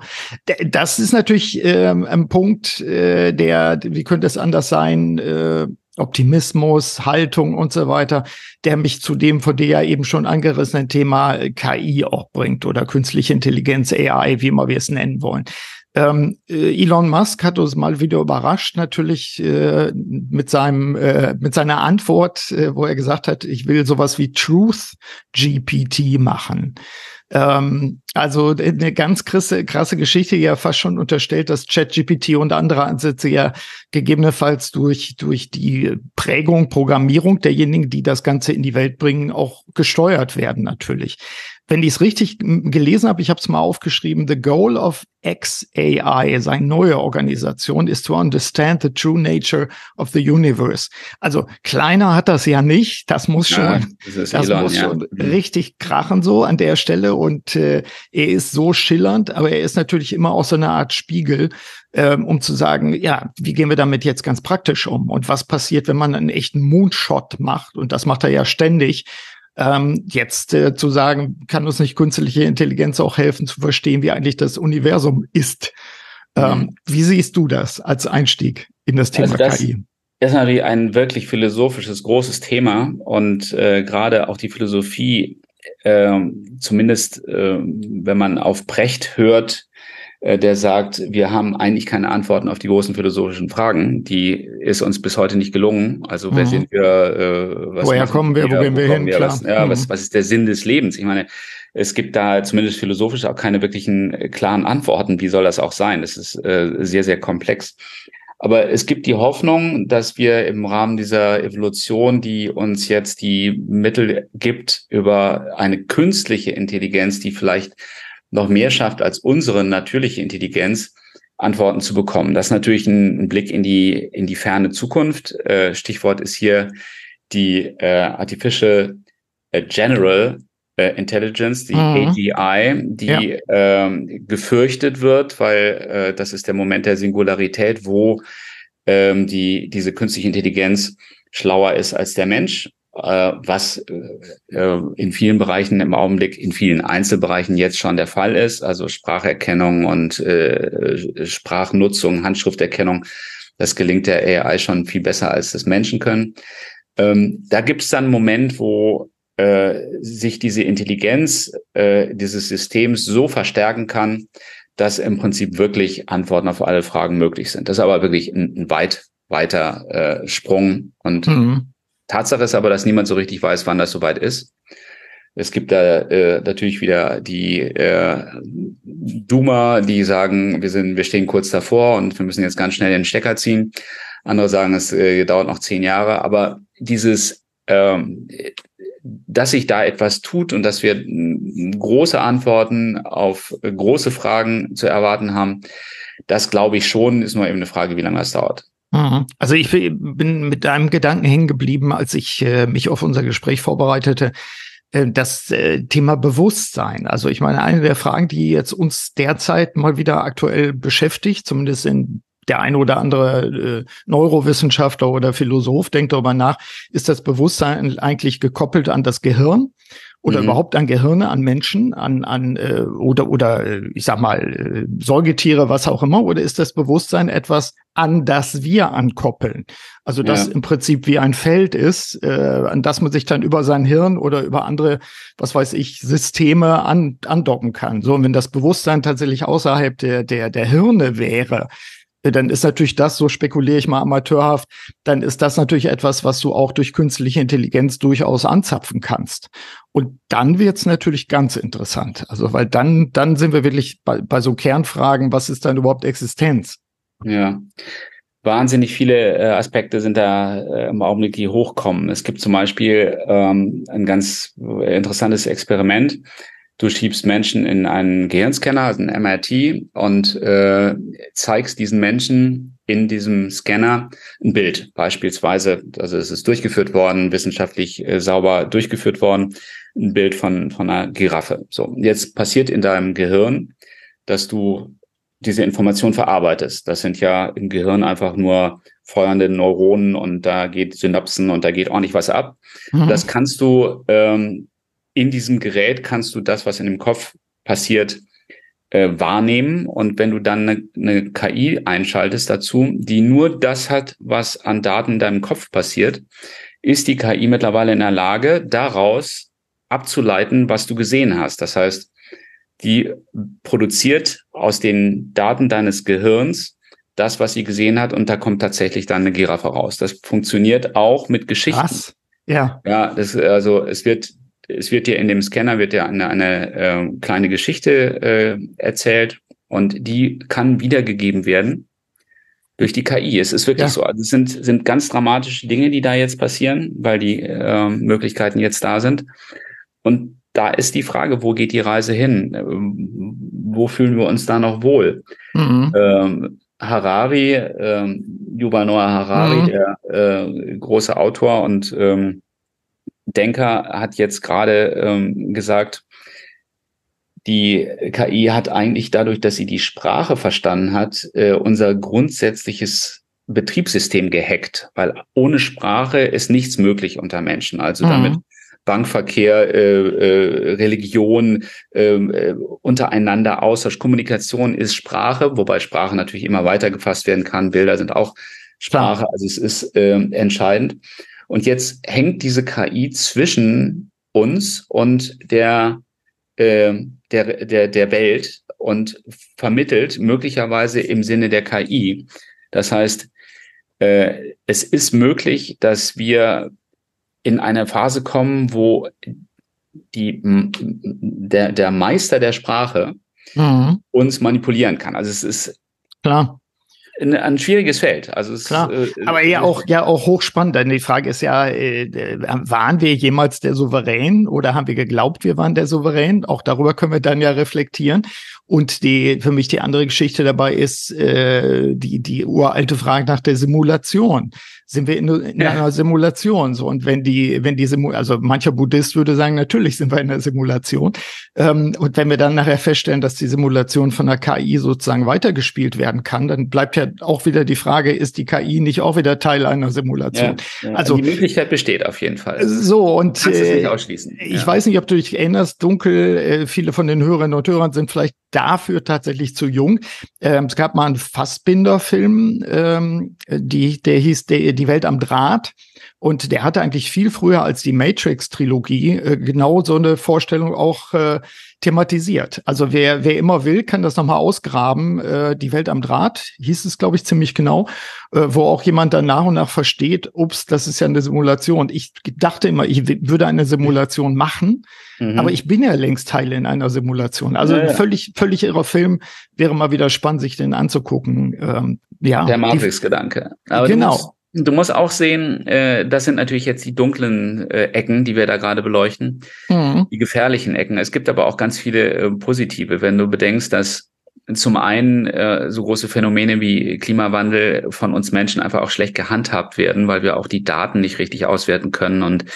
Das ist natürlich ähm, ein Punkt, äh, der, wie könnte es anders sein, äh, Optimismus, Haltung und so weiter, der mich zu dem von dir ja eben schon angerissenen Thema KI auch bringt oder künstliche Intelligenz, AI, wie immer wir es nennen wollen. Ähm, äh, Elon Musk hat uns mal wieder überrascht, natürlich äh, mit seinem äh, mit seiner Antwort, äh, wo er gesagt hat, ich will sowas wie Truth GPT machen. Ähm, also eine ganz krasse, krasse Geschichte, ja fast schon unterstellt, dass ChatGPT und andere Ansätze ja gegebenenfalls durch, durch die Prägung, Programmierung derjenigen, die das Ganze in die Welt bringen, auch gesteuert werden natürlich wenn ich es richtig gelesen habe, ich habe es mal aufgeschrieben, the goal of XAI, seine neue Organisation, ist to understand the true nature of the universe. Also kleiner hat das ja nicht, das muss schon, ja, das, das Elon, muss ja. schon mhm. richtig krachen so an der Stelle und äh, er ist so schillernd, aber er ist natürlich immer auch so eine Art Spiegel, ähm, um zu sagen, ja, wie gehen wir damit jetzt ganz praktisch um und was passiert, wenn man einen echten Moonshot macht und das macht er ja ständig ähm, jetzt äh, zu sagen, kann uns nicht künstliche Intelligenz auch helfen zu verstehen, wie eigentlich das Universum ist. Ähm, mhm. Wie siehst du das als Einstieg in das Thema also das KI? ist natürlich ein wirklich philosophisches, großes Thema und äh, gerade auch die Philosophie, äh, zumindest äh, wenn man auf Brecht hört, der sagt, wir haben eigentlich keine Antworten auf die großen philosophischen Fragen. Die ist uns bis heute nicht gelungen. Also wer mhm. sind wir? Äh, was Woher kommen wir? Wo gehen wir hin? Wir, was, ja, mhm. was, was ist der Sinn des Lebens? Ich meine, es gibt da zumindest philosophisch auch keine wirklichen äh, klaren Antworten. Wie soll das auch sein? Das ist äh, sehr, sehr komplex. Aber es gibt die Hoffnung, dass wir im Rahmen dieser Evolution, die uns jetzt die Mittel gibt, über eine künstliche Intelligenz, die vielleicht noch mehr schafft als unsere natürliche Intelligenz, Antworten zu bekommen. Das ist natürlich ein, ein Blick in die, in die ferne Zukunft. Äh, Stichwort ist hier die äh, Artificial äh, General äh, Intelligence, die mhm. AGI, die ja. ähm, gefürchtet wird, weil äh, das ist der Moment der Singularität, wo ähm, die, diese künstliche Intelligenz schlauer ist als der Mensch was äh, in vielen Bereichen im Augenblick, in vielen Einzelbereichen jetzt schon der Fall ist, also Spracherkennung und äh, Sprachnutzung, Handschrifterkennung, das gelingt der AI schon viel besser, als das Menschen können. Ähm, da gibt es dann einen Moment, wo äh, sich diese Intelligenz äh, dieses Systems so verstärken kann, dass im Prinzip wirklich Antworten auf alle Fragen möglich sind. Das ist aber wirklich ein, ein weit weiter äh, Sprung. Und mhm. Tatsache ist aber, dass niemand so richtig weiß, wann das soweit ist. Es gibt da äh, natürlich wieder die äh, Duma, die sagen, wir sind, wir stehen kurz davor und wir müssen jetzt ganz schnell den Stecker ziehen. Andere sagen, es äh, dauert noch zehn Jahre. Aber dieses, ähm, dass sich da etwas tut und dass wir große Antworten auf große Fragen zu erwarten haben, das glaube ich schon, ist nur eben eine Frage, wie lange das dauert. Mhm. Also ich bin mit deinem Gedanken hängen geblieben, als ich äh, mich auf unser Gespräch vorbereitete. Äh, das äh, Thema Bewusstsein. Also ich meine, eine der Fragen, die jetzt uns derzeit mal wieder aktuell beschäftigt, zumindest in der eine oder andere Neurowissenschaftler oder Philosoph denkt darüber nach, ist das Bewusstsein eigentlich gekoppelt an das Gehirn? Oder mhm. überhaupt an Gehirne, an Menschen, an, an äh, oder oder äh, ich sag mal äh, Säugetiere, was auch immer, oder ist das Bewusstsein etwas, an das wir ankoppeln? Also das ja. im Prinzip wie ein Feld ist, äh, an das man sich dann über sein Hirn oder über andere, was weiß ich, Systeme an, andocken kann. So, und wenn das Bewusstsein tatsächlich außerhalb der der der Hirne wäre, dann ist natürlich das, so spekuliere ich mal amateurhaft, dann ist das natürlich etwas, was du auch durch künstliche Intelligenz durchaus anzapfen kannst. Und dann wird's natürlich ganz interessant. Also, weil dann, dann sind wir wirklich bei, bei so Kernfragen, was ist dann überhaupt Existenz? Ja. Wahnsinnig viele äh, Aspekte sind da äh, im Augenblick, die hochkommen. Es gibt zum Beispiel ähm, ein ganz interessantes Experiment Du schiebst Menschen in einen Gehirnscanner, also ein MRT, und äh, zeigst diesen Menschen in diesem Scanner ein Bild. Beispielsweise, also es ist durchgeführt worden, wissenschaftlich äh, sauber durchgeführt worden, ein Bild von, von einer Giraffe. So, jetzt passiert in deinem Gehirn, dass du diese Information verarbeitest. Das sind ja im Gehirn einfach nur feuernde Neuronen und da geht Synapsen und da geht ordentlich was ab. Mhm. Das kannst du ähm, in diesem Gerät kannst du das, was in dem Kopf passiert, äh, wahrnehmen. Und wenn du dann eine, eine KI einschaltest dazu, die nur das hat, was an Daten in deinem Kopf passiert, ist die KI mittlerweile in der Lage, daraus abzuleiten, was du gesehen hast. Das heißt, die produziert aus den Daten deines Gehirns das, was sie gesehen hat, und da kommt tatsächlich dann eine Giraffe raus. Das funktioniert auch mit Geschichten. Was? Ja. Ja, das, also es wird es wird dir in dem Scanner wird ja eine, eine äh, kleine Geschichte äh, erzählt und die kann wiedergegeben werden durch die KI. Es ist wirklich ja. so. Also es sind, sind ganz dramatische Dinge, die da jetzt passieren, weil die äh, Möglichkeiten jetzt da sind. Und da ist die Frage, wo geht die Reise hin? Ähm, wo fühlen wir uns da noch wohl? Mhm. Ähm, Harari, ähm, Yuval Noah Harari, mhm. der äh, große Autor und ähm, Denker hat jetzt gerade ähm, gesagt, die KI hat eigentlich dadurch, dass sie die Sprache verstanden hat, äh, unser grundsätzliches Betriebssystem gehackt, weil ohne Sprache ist nichts möglich unter Menschen. Also mhm. damit Bankverkehr, äh, äh, Religion ähm, äh, untereinander, Austausch, Kommunikation ist Sprache, wobei Sprache natürlich immer weiter gefasst werden kann. Bilder sind auch Sprache, also es ist äh, entscheidend. Und jetzt hängt diese KI zwischen uns und der, äh, der, der, der Welt und vermittelt möglicherweise im Sinne der KI. Das heißt, äh, es ist möglich, dass wir in eine Phase kommen, wo die, der, der Meister der Sprache mhm. uns manipulieren kann. Also es ist Klar ein, schwieriges Feld. Also es, Klar, äh, aber ja auch ja auch hochspannend. Denn die Frage ist ja, äh, waren wir jemals der Souverän oder haben wir geglaubt, wir waren der Souverän? Auch darüber können wir dann ja reflektieren. Und die für mich die andere Geschichte dabei ist äh, die die uralte Frage nach der Simulation sind wir in, in ja. einer Simulation. So und wenn die, wenn die Simul also mancher Buddhist würde sagen, natürlich sind wir in einer Simulation. Ähm, und wenn wir dann nachher feststellen, dass die Simulation von der KI sozusagen weitergespielt werden kann, dann bleibt ja auch wieder die Frage, ist die KI nicht auch wieder Teil einer Simulation? Ja, ja. Also die Möglichkeit besteht auf jeden Fall. So und äh, ich weiß nicht, ob du dich erinnerst, dunkel. Äh, viele von den Hörerinnen und Hörern sind vielleicht dafür tatsächlich zu jung. Ähm, es gab mal einen Fassbinder-Film, ähm, der hieß der, Die Welt am Draht. Und der hatte eigentlich viel früher als die Matrix-Trilogie äh, genau so eine Vorstellung auch äh, thematisiert. Also wer, wer immer will, kann das nochmal ausgraben. Äh, die Welt am Draht hieß es, glaube ich, ziemlich genau, äh, wo auch jemand dann nach und nach versteht, ups, das ist ja eine Simulation. Ich dachte immer, ich würde eine Simulation machen, mhm. aber ich bin ja längst Teil in einer Simulation. Also ja, ja. völlig, völlig irrer Film. Wäre mal wieder spannend, sich den anzugucken. Ähm, ja, Der Matrix-Gedanke. Genau. Du musst auch sehen, äh, das sind natürlich jetzt die dunklen äh, Ecken, die wir da gerade beleuchten, mhm. die gefährlichen Ecken. Es gibt aber auch ganz viele äh, positive, wenn du bedenkst, dass zum einen äh, so große Phänomene wie Klimawandel von uns Menschen einfach auch schlecht gehandhabt werden, weil wir auch die Daten nicht richtig auswerten können und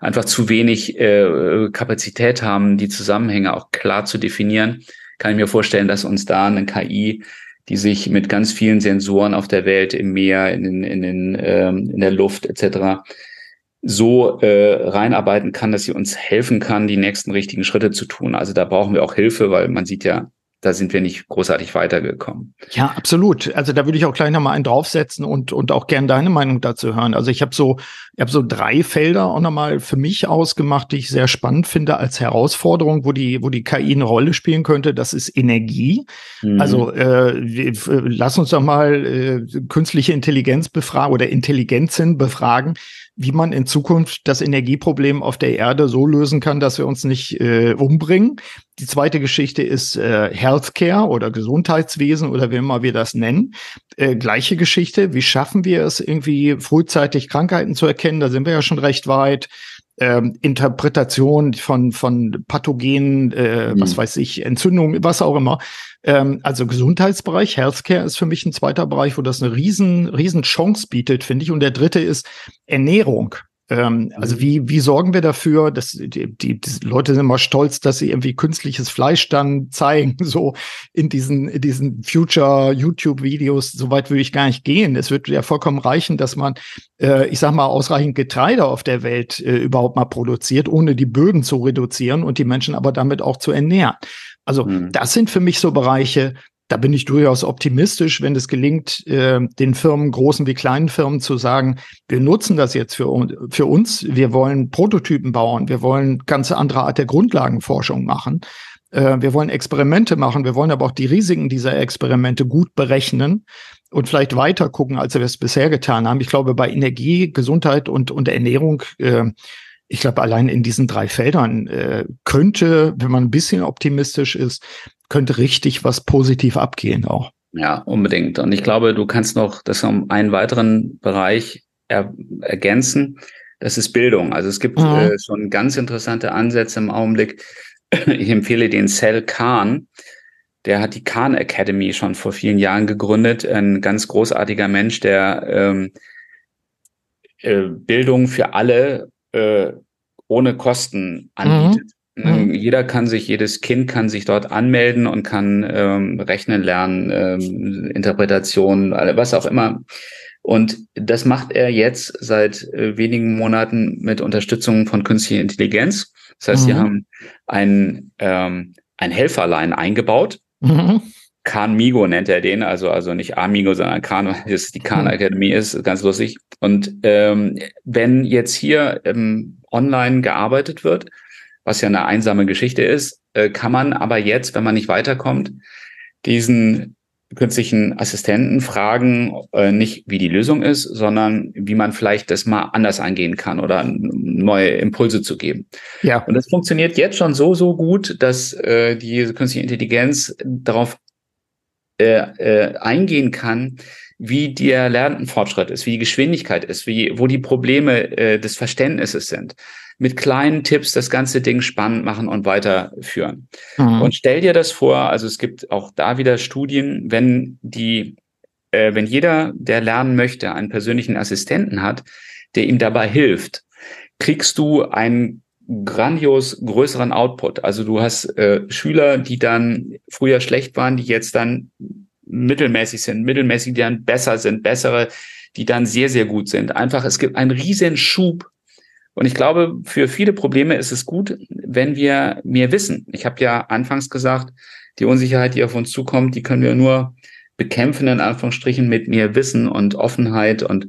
einfach zu wenig äh, Kapazität haben, die Zusammenhänge auch klar zu definieren, kann ich mir vorstellen, dass uns da eine KI die sich mit ganz vielen Sensoren auf der Welt, im Meer, in, den, in, den, ähm, in der Luft etc. so äh, reinarbeiten kann, dass sie uns helfen kann, die nächsten richtigen Schritte zu tun. Also da brauchen wir auch Hilfe, weil man sieht ja, da sind wir nicht großartig weitergekommen. Ja, absolut. Also da würde ich auch gleich nochmal einen draufsetzen und, und auch gern deine Meinung dazu hören. Also ich habe so, ich habe so drei Felder auch nochmal für mich ausgemacht, die ich sehr spannend finde als Herausforderung, wo die, wo die KI eine Rolle spielen könnte. Das ist Energie. Mhm. Also äh, lass uns doch mal äh, künstliche Intelligenz befragen oder Intelligenzen befragen wie man in Zukunft das Energieproblem auf der Erde so lösen kann, dass wir uns nicht äh, umbringen. Die zweite Geschichte ist äh, Healthcare oder Gesundheitswesen oder wie immer wir das nennen. Äh, gleiche Geschichte. Wie schaffen wir es irgendwie frühzeitig Krankheiten zu erkennen? Da sind wir ja schon recht weit ähm, Interpretation von, von Pathogenen, äh, mhm. was weiß ich, Entzündungen, was auch immer. Ähm, also Gesundheitsbereich, Healthcare ist für mich ein zweiter Bereich, wo das eine riesen, riesen Chance bietet, finde ich. Und der dritte ist Ernährung. Ähm, also wie, wie sorgen wir dafür, dass die, die, die Leute sind immer stolz, dass sie irgendwie künstliches Fleisch dann zeigen, so in diesen, in diesen Future YouTube-Videos. So weit würde ich gar nicht gehen. Es wird ja vollkommen reichen, dass man, äh, ich sag mal, ausreichend Getreide auf der Welt äh, überhaupt mal produziert, ohne die Böden zu reduzieren und die Menschen aber damit auch zu ernähren. Also mhm. das sind für mich so Bereiche, da bin ich durchaus optimistisch, wenn es gelingt, äh, den Firmen, großen wie kleinen Firmen zu sagen, wir nutzen das jetzt für, für uns, wir wollen Prototypen bauen, wir wollen ganz andere Art der Grundlagenforschung machen, äh, wir wollen Experimente machen, wir wollen aber auch die Risiken dieser Experimente gut berechnen und vielleicht weiter gucken, als wir es bisher getan haben. Ich glaube, bei Energie, Gesundheit und, und Ernährung, äh, ich glaube, allein in diesen drei Feldern äh, könnte, wenn man ein bisschen optimistisch ist, könnte richtig was positiv abgehen auch. Ja, unbedingt. Und ich glaube, du kannst noch das um einen weiteren Bereich er ergänzen. Das ist Bildung. Also es gibt mhm. äh, schon ganz interessante Ansätze im Augenblick. Ich empfehle den Cell Khan. Der hat die Khan Academy schon vor vielen Jahren gegründet. Ein ganz großartiger Mensch, der ähm, äh, Bildung für alle äh, ohne Kosten anbietet. Mhm. Mhm. Jeder kann sich, jedes Kind kann sich dort anmelden und kann ähm, rechnen lernen, ähm, Interpretation, was auch immer. Und das macht er jetzt seit äh, wenigen Monaten mit Unterstützung von künstlicher Intelligenz. Das heißt, mhm. sie haben ein, ähm, ein Helferlein eingebaut. Mhm. Khan Migo nennt er den, also also nicht Amigo, sondern Khan, weil es die Khan mhm. Academy ist, ganz lustig. Und ähm, wenn jetzt hier ähm, online gearbeitet wird, was ja eine einsame Geschichte ist, äh, kann man aber jetzt, wenn man nicht weiterkommt, diesen künstlichen Assistenten fragen, äh, nicht wie die Lösung ist, sondern wie man vielleicht das mal anders angehen kann oder neue Impulse zu geben. Ja. Und das funktioniert jetzt schon so, so gut, dass äh, die künstliche Intelligenz darauf äh, äh, eingehen kann, wie der Lernfortschritt ist, wie die Geschwindigkeit ist, wie, wo die Probleme äh, des Verständnisses sind mit kleinen Tipps das ganze Ding spannend machen und weiterführen. Mhm. Und stell dir das vor, also es gibt auch da wieder Studien, wenn die, äh, wenn jeder, der lernen möchte, einen persönlichen Assistenten hat, der ihm dabei hilft, kriegst du einen grandios größeren Output. Also du hast äh, Schüler, die dann früher schlecht waren, die jetzt dann mittelmäßig sind, mittelmäßig, die dann besser sind, bessere, die dann sehr, sehr gut sind. Einfach, es gibt einen riesen Schub und ich glaube, für viele Probleme ist es gut, wenn wir mehr wissen. Ich habe ja anfangs gesagt, die Unsicherheit, die auf uns zukommt, die können wir nur bekämpfen, in Anführungsstrichen, mit mehr Wissen und Offenheit und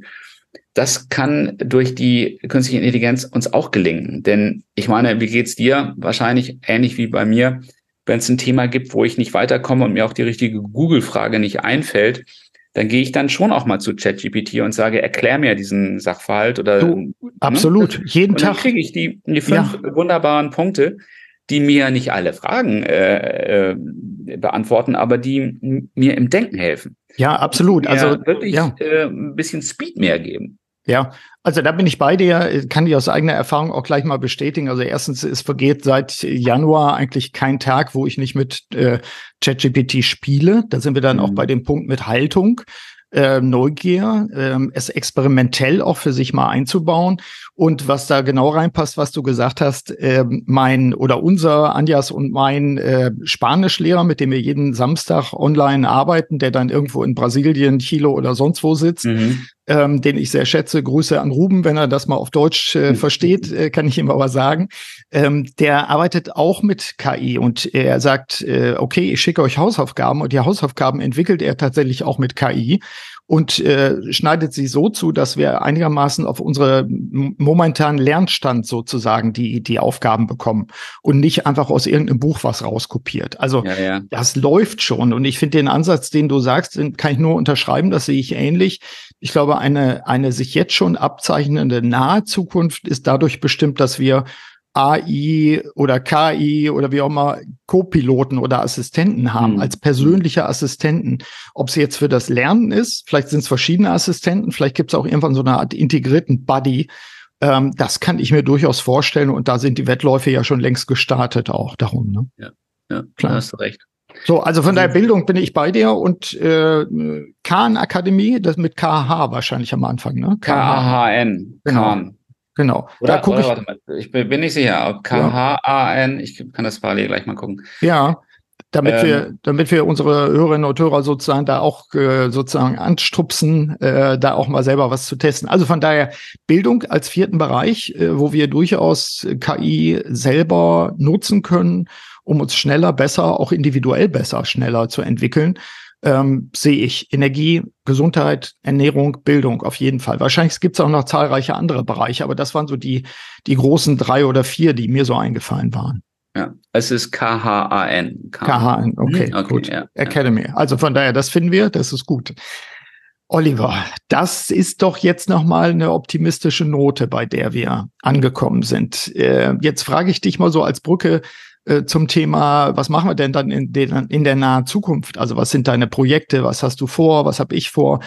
das kann durch die künstliche Intelligenz uns auch gelingen. Denn ich meine, wie geht's dir? Wahrscheinlich ähnlich wie bei mir. Wenn es ein Thema gibt, wo ich nicht weiterkomme und mir auch die richtige Google-Frage nicht einfällt, dann gehe ich dann schon auch mal zu ChatGPT und sage, erklär mir diesen Sachverhalt oder. Du, ne? absolut, jeden und Tag. kriege ich die, die fünf ja. wunderbaren Punkte, die mir nicht alle Fragen äh, äh, beantworten, aber die mir im Denken helfen. Ja, absolut. Also wirklich ja. Äh, ein bisschen Speed mehr geben. Ja, also da bin ich bei dir, kann ich aus eigener Erfahrung auch gleich mal bestätigen. Also erstens, es vergeht seit Januar eigentlich kein Tag, wo ich nicht mit äh, ChatGPT spiele. Da sind wir dann mhm. auch bei dem Punkt mit Haltung äh, Neugier, äh, es experimentell auch für sich mal einzubauen. Und was da genau reinpasst, was du gesagt hast, äh, mein oder unser Anjas und mein äh, Spanischlehrer, mit dem wir jeden Samstag online arbeiten, der dann irgendwo in Brasilien, Chile oder sonst wo sitzt, mhm. ähm, den ich sehr schätze. Grüße an Ruben, wenn er das mal auf Deutsch äh, mhm. versteht, äh, kann ich ihm aber sagen. Ähm, der arbeitet auch mit KI und er sagt, äh, okay, ich schicke euch Hausaufgaben und die Hausaufgaben entwickelt er tatsächlich auch mit KI und äh, schneidet sie so zu, dass wir einigermaßen auf unsere momentanen Lernstand sozusagen die, die Aufgaben bekommen und nicht einfach aus irgendeinem Buch was rauskopiert. Also ja, ja. das läuft schon. Und ich finde den Ansatz, den du sagst, den kann ich nur unterschreiben, das sehe ich ähnlich. Ich glaube, eine, eine sich jetzt schon abzeichnende nahe Zukunft ist dadurch bestimmt, dass wir AI oder KI oder wie auch immer Co-Piloten oder Assistenten haben, mhm. als persönliche Assistenten. Ob es jetzt für das Lernen ist, vielleicht sind es verschiedene Assistenten, vielleicht gibt es auch irgendwann so eine Art integrierten Buddy. Ähm, das kann ich mir durchaus vorstellen und da sind die Wettläufe ja schon längst gestartet auch darum. Ne? Ja, ja, klar. hast du recht. So, also von der also Bildung bin ich bei dir und äh, Kahn Akademie, das mit KH wahrscheinlich am Anfang, ne? K-A-H-N. Genau. Kahn. Genau. Oder, da gucke ich. Warte mal, ich bin, nicht sicher, ob K-H-A-N, ich kann das parallel gleich mal gucken. Ja, damit ähm, wir, damit wir unsere Hörerinnen und Hörer sozusagen da auch äh, sozusagen anstupsen, äh, da auch mal selber was zu testen. Also von daher Bildung als vierten Bereich, äh, wo wir durchaus KI selber nutzen können, um uns schneller, besser, auch individuell besser, schneller zu entwickeln ähm, sehe ich Energie, Gesundheit, Ernährung, Bildung auf jeden Fall. Wahrscheinlich gibt es auch noch zahlreiche andere Bereiche, aber das waren so die, die großen drei oder vier, die mir so eingefallen waren. Ja, es ist K-H-A-N. K-H-N, okay, mhm, okay, gut. Ja, Academy. Ja. Also von daher, das finden wir, das ist gut. Oliver, das ist doch jetzt nochmal eine optimistische Note, bei der wir angekommen sind. Äh, jetzt frage ich dich mal so als Brücke äh, zum Thema, was machen wir denn dann in, den, in der nahen Zukunft? Also was sind deine Projekte? Was hast du vor? Was habe ich vor?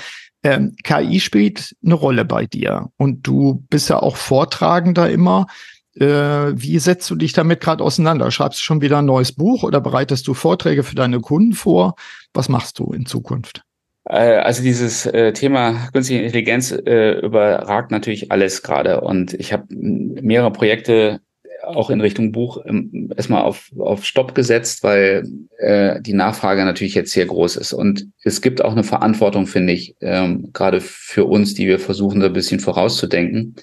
Ähm, KI spielt eine Rolle bei dir und du bist ja auch Vortragender immer. Äh, wie setzt du dich damit gerade auseinander? Schreibst du schon wieder ein neues Buch oder bereitest du Vorträge für deine Kunden vor? Was machst du in Zukunft? Äh, also dieses äh, Thema künstliche Intelligenz äh, überragt natürlich alles gerade und ich habe mehrere Projekte auch in Richtung Buch ähm, erstmal auf, auf Stopp gesetzt, weil äh, die Nachfrage natürlich jetzt sehr groß ist. Und es gibt auch eine Verantwortung, finde ich, ähm, gerade für uns, die wir versuchen, da ein bisschen vorauszudenken,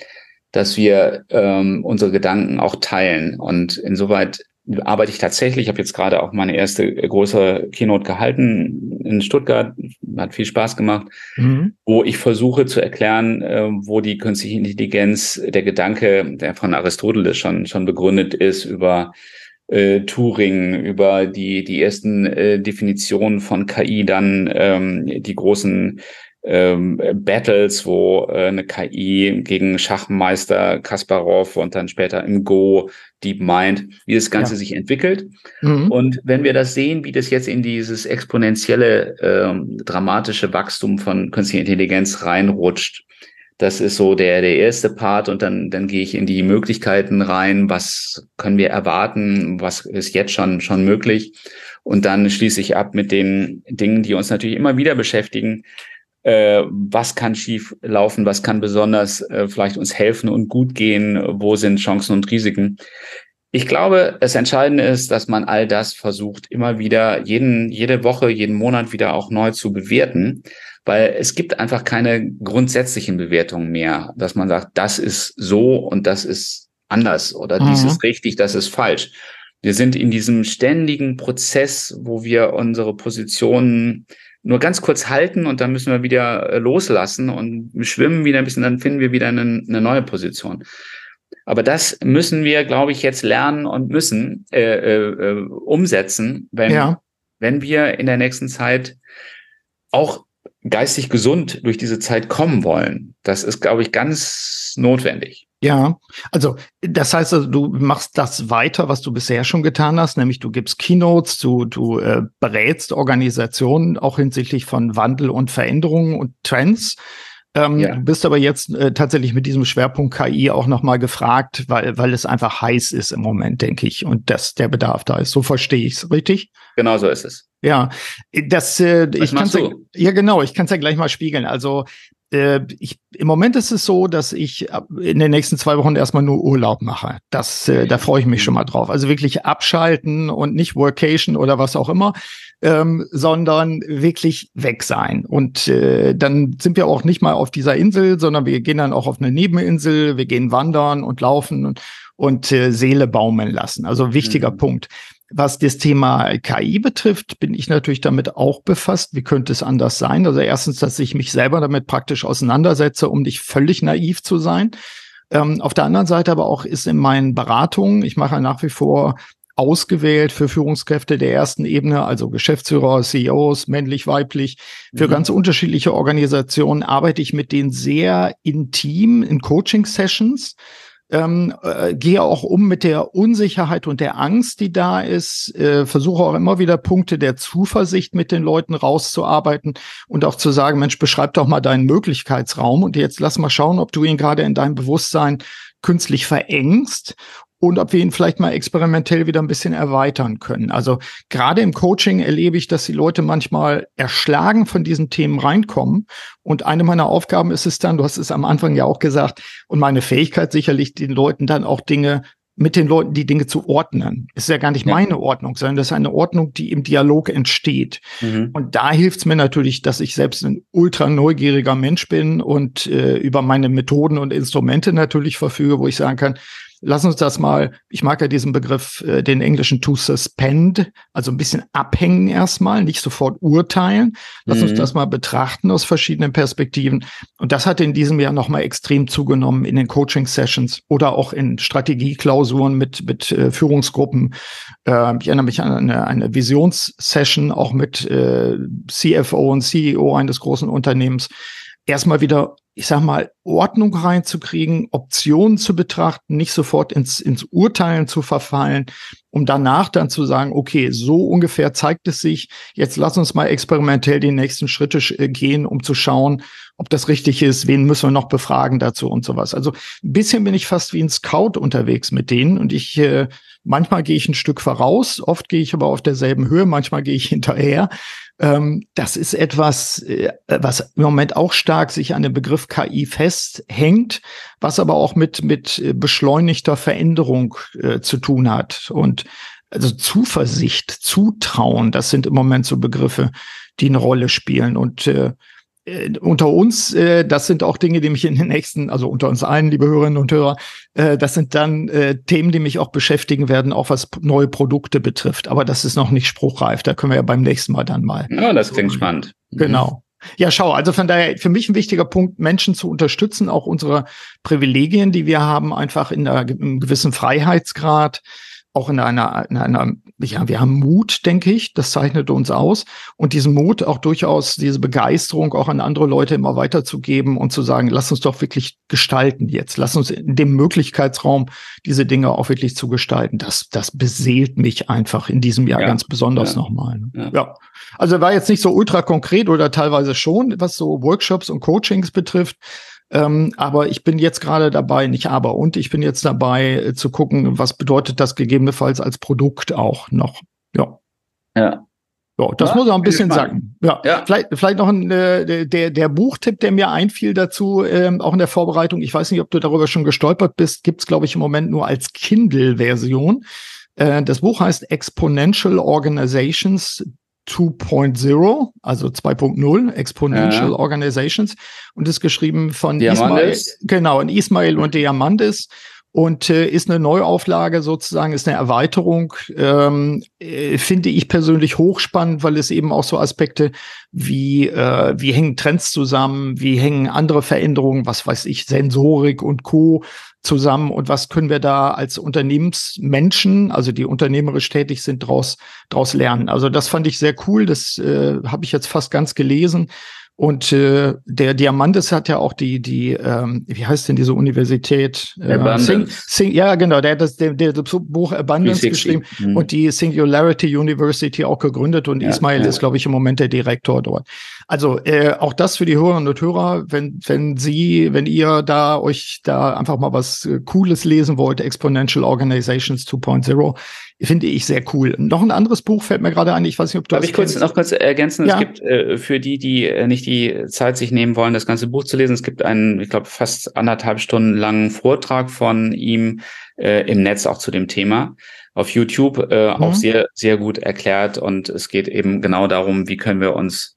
dass wir ähm, unsere Gedanken auch teilen. Und insoweit arbeite ich tatsächlich. Ich habe jetzt gerade auch meine erste große Keynote gehalten in Stuttgart. Hat viel Spaß gemacht, mhm. wo ich versuche zu erklären, äh, wo die künstliche Intelligenz, der Gedanke, der von Aristoteles schon, schon begründet ist, über äh, Turing, über die, die ersten äh, Definitionen von KI, dann ähm, die großen ähm, Battles, wo äh, eine KI gegen Schachmeister Kasparov und dann später im Go DeepMind, wie das Ganze ja. sich entwickelt. Mhm. Und wenn wir das sehen, wie das jetzt in dieses exponentielle, ähm, dramatische Wachstum von künstlicher Intelligenz reinrutscht, das ist so der, der erste Part und dann, dann gehe ich in die Möglichkeiten rein. Was können wir erwarten? Was ist jetzt schon, schon möglich? Und dann schließe ich ab mit den Dingen, die uns natürlich immer wieder beschäftigen äh, was kann schief laufen, was kann besonders äh, vielleicht uns helfen und gut gehen, wo sind Chancen und Risiken. Ich glaube, das Entscheidende ist, dass man all das versucht, immer wieder jeden, jede Woche, jeden Monat wieder auch neu zu bewerten, weil es gibt einfach keine grundsätzlichen Bewertungen mehr, dass man sagt, das ist so und das ist anders oder mhm. dies ist richtig, das ist falsch. Wir sind in diesem ständigen Prozess, wo wir unsere Positionen nur ganz kurz halten und dann müssen wir wieder äh, loslassen und schwimmen wieder ein bisschen, dann finden wir wieder eine, eine neue Position. Aber das müssen wir, glaube ich, jetzt lernen und müssen äh, äh, umsetzen, wenn, ja. wenn wir in der nächsten Zeit auch geistig gesund durch diese Zeit kommen wollen. Das ist, glaube ich, ganz notwendig. Ja, also das heißt, also, du machst das weiter, was du bisher schon getan hast, nämlich du gibst Keynotes, du, du äh, berätst Organisationen auch hinsichtlich von Wandel und Veränderungen und Trends. Ähm, ja. Du bist aber jetzt äh, tatsächlich mit diesem Schwerpunkt KI auch nochmal gefragt, weil, weil es einfach heiß ist im Moment, denke ich, und dass der Bedarf da ist. So verstehe ich es, richtig? Genau so ist es. Ja, das äh, ich kann ja, ja genau, ich kann es ja gleich mal spiegeln. Also äh, ich, im Moment ist es so, dass ich in den nächsten zwei Wochen erstmal nur Urlaub mache. Das, äh, da freue ich mich schon mal drauf. Also wirklich abschalten und nicht Workation oder was auch immer, ähm, sondern wirklich weg sein. Und äh, dann sind wir auch nicht mal auf dieser Insel, sondern wir gehen dann auch auf eine Nebeninsel, wir gehen wandern und laufen und, und äh, Seele baumeln lassen. Also wichtiger mhm. Punkt. Was das Thema KI betrifft, bin ich natürlich damit auch befasst. Wie könnte es anders sein? Also erstens, dass ich mich selber damit praktisch auseinandersetze, um nicht völlig naiv zu sein. Ähm, auf der anderen Seite aber auch ist in meinen Beratungen, ich mache nach wie vor ausgewählt für Führungskräfte der ersten Ebene, also Geschäftsführer, CEOs, männlich, weiblich, für mhm. ganz unterschiedliche Organisationen arbeite ich mit denen sehr intim in Coaching-Sessions ähm, äh, gehe auch um mit der Unsicherheit und der Angst, die da ist, äh, versuche auch immer wieder Punkte der Zuversicht mit den Leuten rauszuarbeiten und auch zu sagen, Mensch, beschreib doch mal deinen Möglichkeitsraum. Und jetzt lass mal schauen, ob du ihn gerade in deinem Bewusstsein künstlich verengst und ob wir ihn vielleicht mal experimentell wieder ein bisschen erweitern können. Also gerade im Coaching erlebe ich, dass die Leute manchmal erschlagen von diesen Themen reinkommen. Und eine meiner Aufgaben ist es dann, du hast es am Anfang ja auch gesagt, und meine Fähigkeit sicherlich, den Leuten dann auch Dinge mit den Leuten die Dinge zu ordnen. Es ist ja gar nicht ja. meine Ordnung, sondern das ist eine Ordnung, die im Dialog entsteht. Mhm. Und da hilft es mir natürlich, dass ich selbst ein ultra neugieriger Mensch bin und äh, über meine Methoden und Instrumente natürlich verfüge, wo ich sagen kann, Lass uns das mal, ich mag ja diesen Begriff, äh, den englischen to suspend, also ein bisschen abhängen erstmal, nicht sofort urteilen. Lass mhm. uns das mal betrachten aus verschiedenen Perspektiven. Und das hat in diesem Jahr nochmal extrem zugenommen in den Coaching-Sessions oder auch in Strategieklausuren mit, mit äh, Führungsgruppen. Äh, ich erinnere mich an eine, eine Visionssession auch mit äh, CFO und CEO eines großen Unternehmens erstmal wieder, ich sag mal, Ordnung reinzukriegen, Optionen zu betrachten, nicht sofort ins, ins Urteilen zu verfallen, um danach dann zu sagen, okay, so ungefähr zeigt es sich, jetzt lass uns mal experimentell die nächsten Schritte äh, gehen, um zu schauen, ob das richtig ist, wen müssen wir noch befragen dazu und sowas. Also ein bisschen bin ich fast wie ein Scout unterwegs mit denen und ich äh, manchmal gehe ich ein Stück voraus, oft gehe ich aber auf derselben Höhe, manchmal gehe ich hinterher ähm, das ist etwas, äh, was im Moment auch stark sich an dem Begriff KI festhängt, was aber auch mit, mit äh, beschleunigter Veränderung äh, zu tun hat. Und also Zuversicht, Zutrauen, das sind im Moment so Begriffe, die eine Rolle spielen. Und äh, äh, unter uns, äh, das sind auch Dinge, die mich in den nächsten, also unter uns allen, liebe Hörerinnen und Hörer, äh, das sind dann äh, Themen, die mich auch beschäftigen werden, auch was neue Produkte betrifft. Aber das ist noch nicht spruchreif. Da können wir ja beim nächsten Mal dann mal. Ja, das klingt spannend. Genau. Ja, schau, also von daher für mich ein wichtiger Punkt, Menschen zu unterstützen, auch unsere Privilegien, die wir haben, einfach in einem gewissen Freiheitsgrad auch in einer, in einer, ja, wir haben Mut, denke ich, das zeichnet uns aus. Und diesen Mut auch durchaus, diese Begeisterung auch an andere Leute immer weiterzugeben und zu sagen, lass uns doch wirklich gestalten jetzt. Lass uns in dem Möglichkeitsraum diese Dinge auch wirklich zu gestalten. Das, das beseelt mich einfach in diesem Jahr ja, ganz besonders ja, nochmal. Ne? Ja. ja. Also war jetzt nicht so ultra konkret oder teilweise schon, was so Workshops und Coachings betrifft. Ähm, aber ich bin jetzt gerade dabei, nicht aber, und ich bin jetzt dabei äh, zu gucken, was bedeutet das gegebenenfalls als Produkt auch noch. Ja. Ja. So, das ja, muss auch ein bisschen sagen. Ja, ja, Vielleicht, vielleicht noch ein, äh, der, der Buchtipp, der mir einfiel dazu, ähm, auch in der Vorbereitung. Ich weiß nicht, ob du darüber schon gestolpert bist. Gibt's glaube ich, im Moment nur als Kindle-Version. Äh, das Buch heißt Exponential Organizations 2.0, also 2.0, Exponential ja. Organizations, und ist geschrieben von Ismail, genau, in Ismail und Diamandis. und äh, ist eine Neuauflage sozusagen, ist eine Erweiterung. Ähm, äh, finde ich persönlich hochspannend, weil es eben auch so Aspekte wie äh, wie hängen Trends zusammen, wie hängen andere Veränderungen, was weiß ich, Sensorik und Co. zusammen und was können wir da als Unternehmensmenschen, also die unternehmerisch tätig sind, draus draus lernen. Also das fand ich sehr cool. Das äh, habe ich jetzt fast ganz gelesen. Und äh, der Diamantes hat ja auch die, die, ähm, wie heißt denn diese Universität? Äh, Sing, Sing, ja, genau, der hat das, der, der das Buch Abundance geschrieben mhm. und die Singularity University auch gegründet und ja, Ismail ja. ist, glaube ich, im Moment der Direktor dort. Also äh, auch das für die Hörerinnen und Hörer, wenn, wenn Sie, wenn ihr da euch da einfach mal was äh, Cooles lesen wollt, Exponential Organizations 2.0, finde ich sehr cool. Noch ein anderes Buch fällt mir gerade ein. Ich weiß nicht, ob du Darf ich kurz, noch kurz ergänzen? Ja. Es gibt äh, für die, die äh, nicht die Zeit sich nehmen wollen, das ganze Buch zu lesen, es gibt einen, ich glaube, fast anderthalb Stunden langen Vortrag von ihm äh, im Netz auch zu dem Thema auf YouTube äh, mhm. auch sehr, sehr gut erklärt. Und es geht eben genau darum, wie können wir uns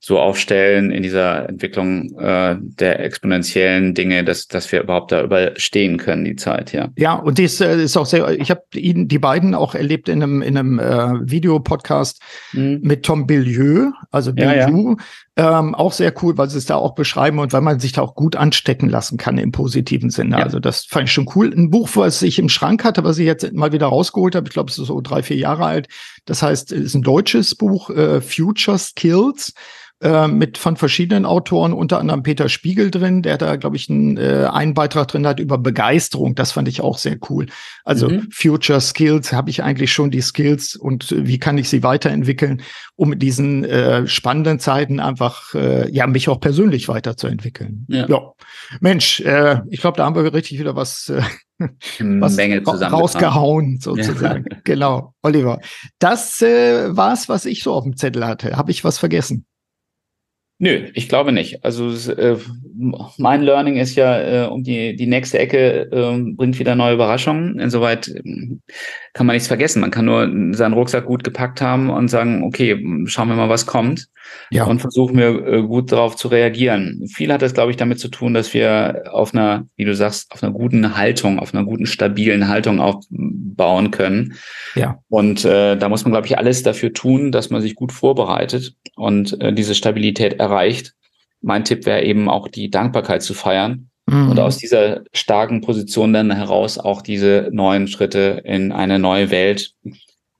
so aufstellen in dieser Entwicklung äh, der exponentiellen Dinge, dass, dass wir überhaupt da überstehen können, die Zeit, ja. Ja, und das äh, ist auch sehr, ich habe ihn, die beiden auch erlebt in einem, in einem äh, Videopodcast mhm. mit Tom Billieu, also Billieu, ja, ja. Ähm, auch sehr cool, weil sie es da auch beschreiben und weil man sich da auch gut anstecken lassen kann im positiven Sinne. Ja. Also das fand ich schon cool. Ein Buch, was ich im Schrank hatte, was ich jetzt mal wieder rausgeholt habe, ich glaube, es ist so drei, vier Jahre alt. Das heißt, es ist ein deutsches Buch, äh, Future Skills äh, mit von verschiedenen Autoren, unter anderem Peter Spiegel drin, der da, glaube ich, einen, äh, einen Beitrag drin hat über Begeisterung. Das fand ich auch sehr cool. Also mhm. Future Skills, habe ich eigentlich schon die Skills und wie kann ich sie weiterentwickeln, um in diesen äh, spannenden Zeiten einfach äh, ja mich auch persönlich weiterzuentwickeln. Ja. ja. Mensch, äh, ich glaube, da haben wir richtig wieder was. Äh, was Menge rausgehauen, sozusagen. Ja. genau, Oliver. Das äh, war's, was ich so auf dem Zettel hatte. Habe ich was vergessen? Nö, ich glaube nicht. Also äh, mein Learning ist ja, äh, um die, die nächste Ecke äh, bringt wieder neue Überraschungen. Insoweit äh, kann man nichts vergessen. Man kann nur seinen Rucksack gut gepackt haben und sagen, okay, schauen wir mal, was kommt. Ja. Und versuchen wir äh, gut darauf zu reagieren. Viel hat das, glaube ich, damit zu tun, dass wir auf einer, wie du sagst, auf einer guten Haltung, auf einer guten, stabilen Haltung aufbauen können. Ja. Und äh, da muss man, glaube ich, alles dafür tun, dass man sich gut vorbereitet und äh, diese Stabilität erreicht. Mein Tipp wäre eben auch die Dankbarkeit zu feiern mhm. und aus dieser starken Position dann heraus auch diese neuen Schritte in eine neue Welt,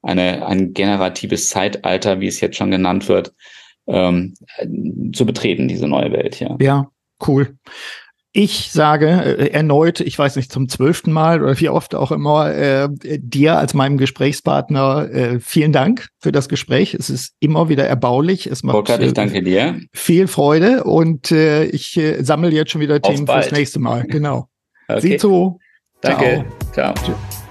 eine, ein generatives Zeitalter, wie es jetzt schon genannt wird, ähm, zu betreten, diese neue Welt, ja. Ja, cool. Ich sage äh, erneut, ich weiß nicht zum zwölften Mal oder wie oft auch immer, äh, dir als meinem Gesprächspartner äh, vielen Dank für das Gespräch. Es ist immer wieder erbaulich. Es macht Burkhard, ich danke dir. viel Freude und äh, ich äh, sammle jetzt schon wieder Auf Themen bald. fürs nächste Mal. Genau. Okay. Sieh zu. Danke. Ciao. Ciao.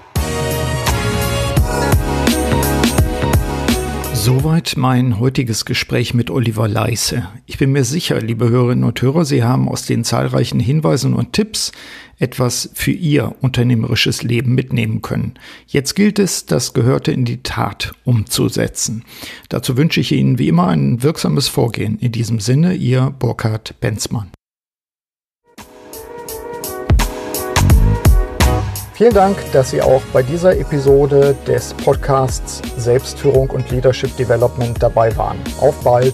Soweit mein heutiges Gespräch mit Oliver Leisse. Ich bin mir sicher, liebe Hörerinnen und Hörer, Sie haben aus den zahlreichen Hinweisen und Tipps etwas für Ihr unternehmerisches Leben mitnehmen können. Jetzt gilt es, das Gehörte in die Tat umzusetzen. Dazu wünsche ich Ihnen wie immer ein wirksames Vorgehen. In diesem Sinne, Ihr Burkhard Benzmann. Vielen Dank, dass Sie auch bei dieser Episode des Podcasts Selbstführung und Leadership Development dabei waren. Auf bald!